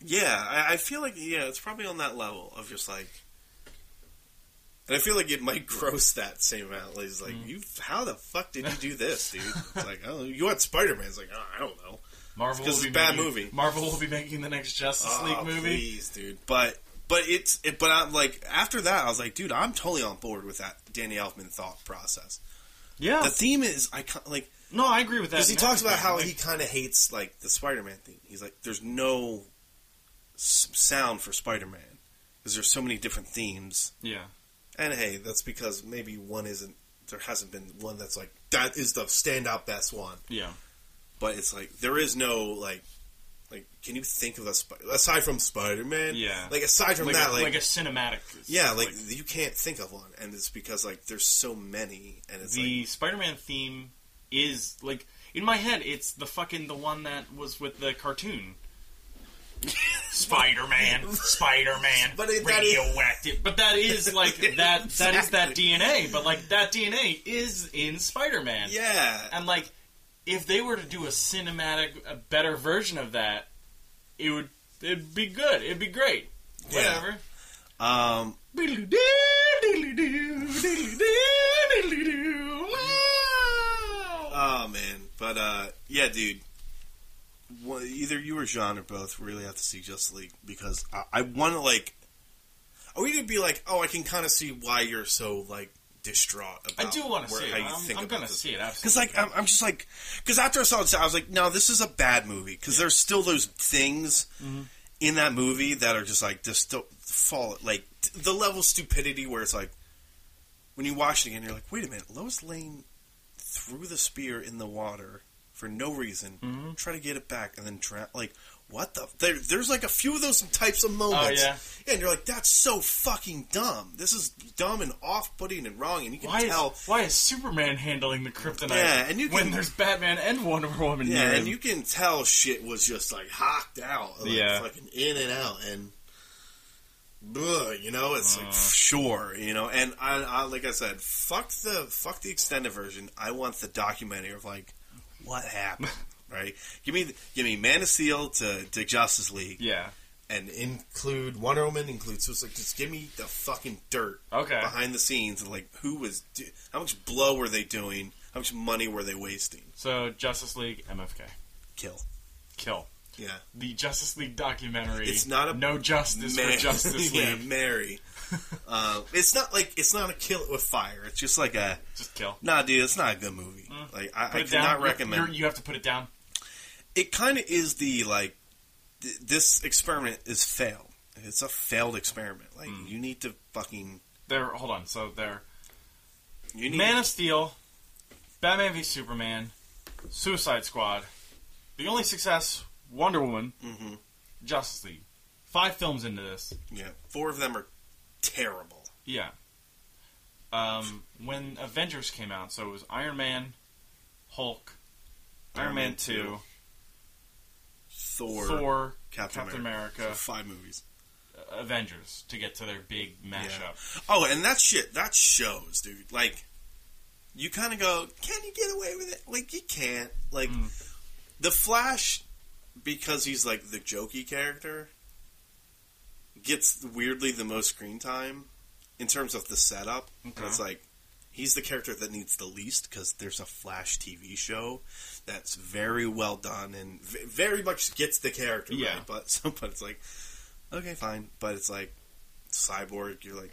yeah I, I feel like yeah it's probably on that level of just like and I feel like it might gross that same amount like it's like Mm. you how the fuck did you do this dude it's like oh you want Spider-Man it's like oh, I don't know Marvel Because will it's be a bad making- movie. Marvel will be making the next Justice oh, League movie. please dude but but it's it, but I'm like after that I was like dude I'm totally on board with that Danny Elfman thought process Yeah, the theme is I like no, I agree with that. Because he talks about how Like, he kind of hates like the Spider-Man thing. He's like, there's no sound for Spider-Man because there's so many different themes. yeah. And hey, that's because maybe one isn't. There hasn't been one that's like that is the standout best one. Yeah. But it's like there is no like like. Can you think of a Sp- aside from Spider-Man? Yeah. Like aside from Like, that, a, like, like a cinematic. yeah, like, you can't think of one, and it's because like there's so many, and it's the like Spider-Man theme is like in my head. It's the fucking the one that was with the cartoon. Spider-Man, Spider-Man, But it- that is- radioactive. But that is like that. That is that DNA. But like that DNA is in Spider-Man. yeah, And like, if they were to do a cinematic, a better version of that, it would it'd be good. It'd be great. Yeah. Whatever. um, Oh man, but uh, yeah, dude. Well, either you or John or both really have to see Justice League because I, I want to like. I want you to be like, oh, I can kind of see why you're so like distraught about. I do want to see it. I'm, think I'm gonna see it. Because like I'm, I'm just like because after I saw it, I was like, no, this is a bad movie. Because there's still those things Mm-hmm. in that movie that are just like just don't fall like t- the level of stupidity where it's like when you watch it again, you're like, wait a minute, Lois Lane threw the spear in the water for no reason, Mhm. try to get it back, and then drown. Like what the? There, there's like a few of those types of moments. Oh, yeah. and you're like, that's so fucking dumb. This is dumb and off-putting and wrong, and you can Why tell. is, why is Superman handling the kryptonite? Yeah, and you when there's Batman and Wonder Woman. Yeah, near and him? you can tell shit was just like hocked out, like, Yeah. fucking in and out, and ugh, you know, it's like Uh. sure, you know, and I, I like I said, fuck the fuck the extended version. I want the documentary of like what happened, right? Give me give me Man of Steel to, to Justice League, yeah. and include Wonder Woman, include so it's like just give me the fucking dirt Okay. behind the scenes, and like who was do- how much blow were they doing, how much money were they wasting? So Justice League, MFK, Kill, kill yeah. the Justice League documentary. It's not a- no justice Mary- for Justice yeah, League. Mary. uh, it's not like it's not a kill it with fire. It's just like a Just kill. nah, dude. It's not a good movie. Mm. Like I, I cannot recommend. you're- you have to put it down. it kind of is the like th- this experiment is failed. It's a failed experiment. Like Mm. you need to fucking There. Hold on. So there. you need. Man of Steel, Batman v Superman, Suicide Squad. The only success, Wonder Woman, hmm Justice League. Five films into this. Yeah, four of them are terrible. Yeah. Um, when Avengers came out, so it was Iron Man, Hulk, Iron, Man 2, Thor, Thor, Captain, Captain America, So five movies. Avengers to get to their big mashup. Oh, and that shit, that shows, dude. Like, you kind of go, can you get away with it? Like, you can't. Like, Mm. the Flash, because he's like the jokey character, gets weirdly the most screen time in terms of the setup. And Okay. it's like, he's the character that needs the least because there's a Flash TV show that's very well done and v- very much gets the character Yeah. right. But, so, but it's like, okay, fine. But it's like, Cyborg, you're like,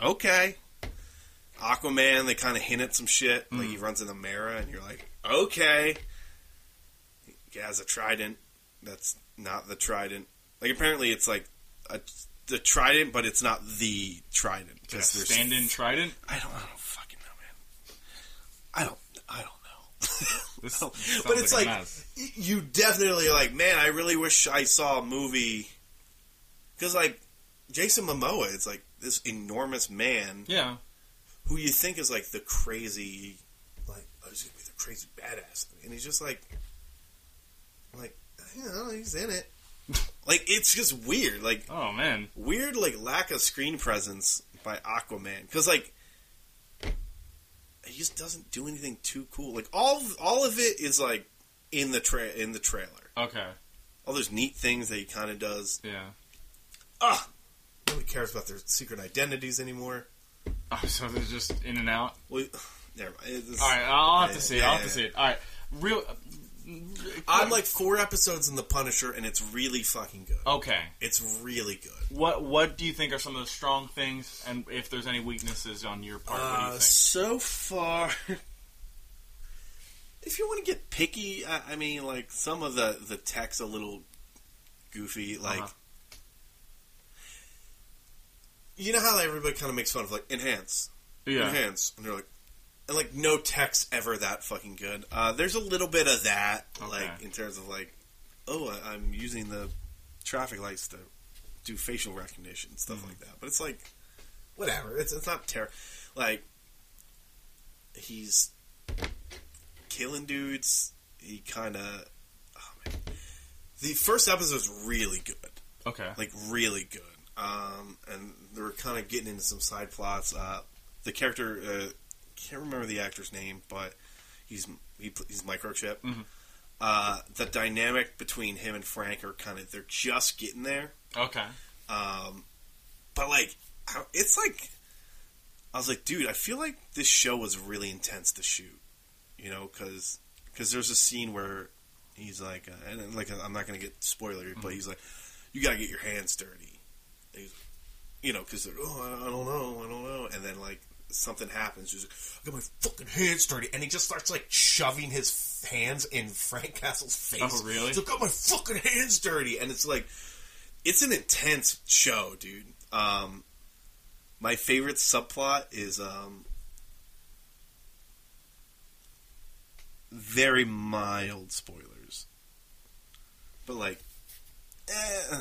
okay. Aquaman, they kind of hint at some shit. Like Mm. he runs in the mirror, and you're like, okay. He has a trident. That's not the trident. Like apparently, it's like a, the trident, but it's not the trident. Yeah, there's- stand-in Trident. I don't, I don't fucking know, man. I don't, I don't know. This but it's like, like, a mess. y- you definitely are like, man, I really wish I saw a movie because like Jason Momoa, it's like this enormous man Yeah. who you think is like the crazy, like oh, he's gonna be the crazy badass, and he's just like, like you know, he's in it. like it's just weird, like Oh man. weird, like lack of screen presence by Aquaman because like. He just doesn't do anything too cool. Like all, all of it is like in the tra- in the trailer. Okay. All those neat things that he kind of does. Yeah. Ah, nobody cares about their secret identities anymore. Oh, so they're just in and out. Well, never mind. It's- All right, I'll have to see. it. yeah, I'll have yeah. to see it. All right, real. I'm like four episodes in The Punisher, and it's really fucking good. okay. It's really good. What What do you think are some of the strong things, and if there's any weaknesses on your part, what do you Uh, think? so far, if you want to get picky, I, I mean, like some of the the tech's a little goofy. Like, Uh-huh. you know how everybody kind of makes fun of like enhance, Yeah. enhance, and they're like, and like no tech's ever that fucking good. Uh, there's a little bit of that, like in terms of like, oh, I, I'm using the traffic lights to do facial recognition stuff Mhm. like that. But it's like, whatever. It's it's not terrible. Like he's killing dudes. He kind of. Oh. The first episode was really good, Okay. like really good. Um, and they were kind of getting into some side plots. Uh, the character, uh, can't remember the actor's name, but he's he, he's microchip. Mhm. Uh, the dynamic between him and Frank are kind of they're just getting there. Okay. Um, but like, it's like, I was like, dude, I feel like this show was really intense to shoot, you know, because because there's a scene where he's like, uh, and like I'm not gonna get spoilery, but he's like, you gotta get your hands dirty, you know, because oh, I, I don't know, I don't know, and then like something happens, he's like, I got my fucking hands dirty, and he just starts like shoving his f- hands in Frank Castle's face. Oh, really? He's like, got my fucking hands dirty, and it's like it's an intense show, dude. Um, my favorite subplot is um, very mild spoilers, but like, eh,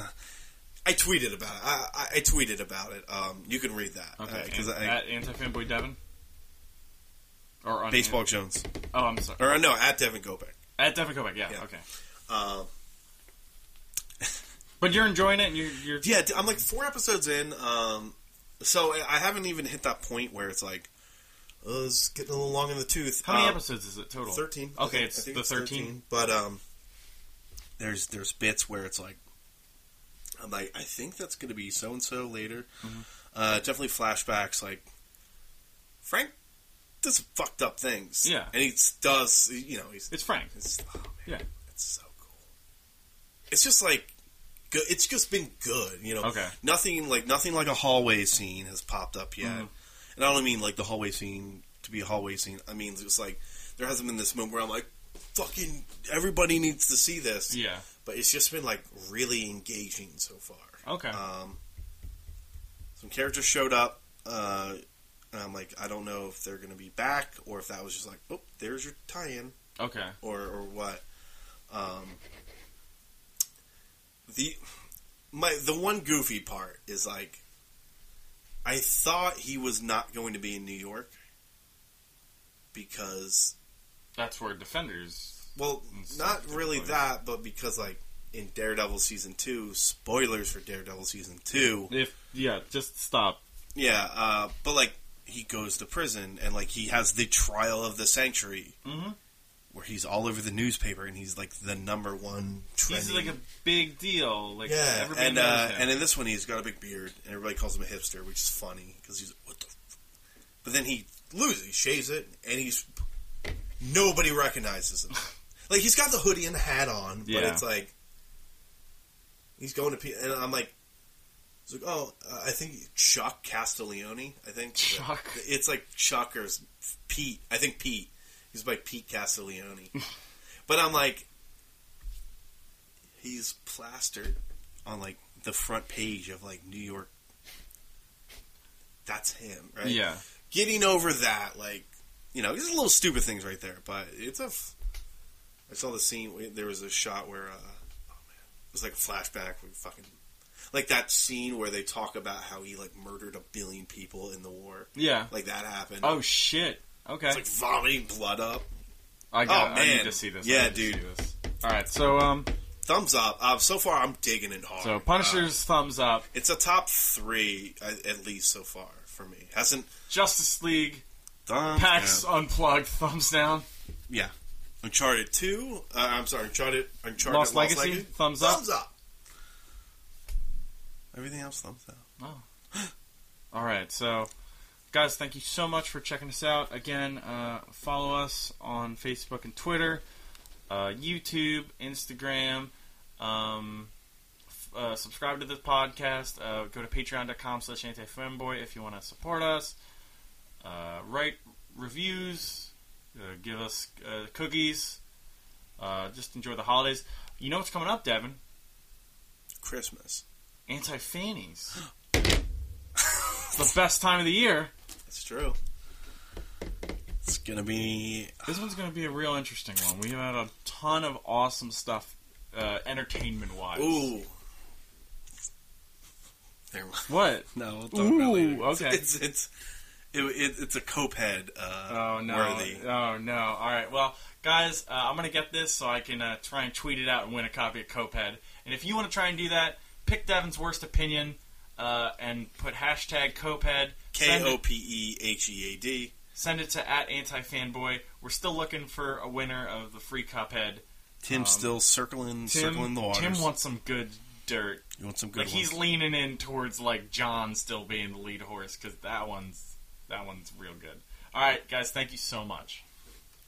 I tweeted about it. I, I, I tweeted about it. Um, you can read that Okay. because I at anti fanboy Devin. Or on baseball Jones Oh, I'm sorry. or no at Devin Gobek. At Devin Kovac. Yeah. Yeah. Okay. Um, But you're enjoying it, and you're, you're Yeah, I'm like four episodes in. Um, so I haven't even hit that point where it's like, oh, it's getting a little long in the tooth. How many Um, episodes is it total? Thirteen. Okay, think- it's I think the 13? But um, there's there's bits where it's like, I'm like, I think that's going to be so and so later. Mhm. Uh, definitely flashbacks. Like Frank does fucked up things. Yeah. and he does. You know, he's It's Frank. it's, oh man, Yeah. it's so cool. It's just like good. It's just been good, you know. Okay. Nothing like nothing like a hallway scene has popped up yet, Mhm. and I don't mean like the hallway scene to be a hallway scene. I mean it's like there hasn't been this moment where I'm like, fucking everybody needs to see this. Yeah. But it's just been like really engaging so far. Okay. Um, some characters showed up. Uh, and I'm like, I don't know if they're going to be back or if that was just like, oh, there's your tie-in Okay. or or what. Um, the my the one goofy part is like I thought he was not going to be in New York because That's where Defenders. Well not really that but because like in Daredevil season 2 spoilers for Daredevil season 2 If yeah, just stop. yeah uh, but like he goes to prison and like he has the trial of the sanctuary Mm-hmm. where he's all over the newspaper and he's like the number one trending. He's like a big deal. Like yeah, and uh, and in this one he's got a big beard and everybody calls him a hipster, which is funny because he's what the. F-? But then he loses, he shaves it, and he's nobody recognizes him. like he's got the hoodie and the hat on, but Yeah. it's like he's going to pe- and I'm like. It's like, oh, uh, I think Chuck Castiglione. I think Chuck. It's like Chuck or Pete. I think Pete. He's by Pete Castiglione. but I'm like, he's plastered on like the front page of like New York. That's him, right? yeah. Getting over that, like, you know, just little stupid things right there. But it's a. F- I saw the scene. There was a shot where, uh, oh man, it was like a flashback. We fucking like that scene where they talk about how he like murdered a billion people in the war. Yeah. Like that happened. Oh shit. Okay. It's like vomiting blood up. I got. oh, I need man. to see this. Yeah, I need to dude. this. All right. So um. Thumbs up. Uh, so far, I'm digging it hard. So Uh, Punisher's thumbs up. it's a top three uh, at least so far for me. Hasn't Justice League. thumbs PAX down. Unplugged. Thumbs down. Yeah. Uncharted two. Uh, I'm sorry. Uncharted. Uncharted. Lost Legacy, thumbs up. Thumbs up. Everything else thumbs down. All right, so guys, thank you so much for checking us out. Again, uh, follow us on Facebook and Twitter, uh, YouTube, Instagram. Um, uh, subscribe to this podcast. Uh, go to patreon.com slash antifanboy if you want to support us. Uh, write reviews. Uh, give us uh, cookies. Uh, just enjoy the holidays. You know what's coming up, Devin? Christmas. Anti fannies. it's the best time of the year. That's true. It's gonna be. This one's going to be a real interesting one. We had a ton of awesome stuff, uh, entertainment wise. Ooh. Mind. What? No, we'll talk about later. Ooh, okay. It's it's it, it, it's a Cuphead uh, Oh no! worthy. Oh no! All right, well, guys, uh, I'm gonna get this so I can uh, try and tweet it out and win a copy of Cuphead. And if you want to try and do that, pick Devin's worst opinion uh, and put hashtag Cuphead. K O P E H E A D. Send it, P H A D. send it to at antifanboy. We're still looking for a winner of the free Cuphead. Tim's Um, still circling Tim, circling the waters. Tim wants some good dirt. you want some good like he's leaning in towards like John still being the lead horse because that one's that one's real good. All right, guys, thank you so much.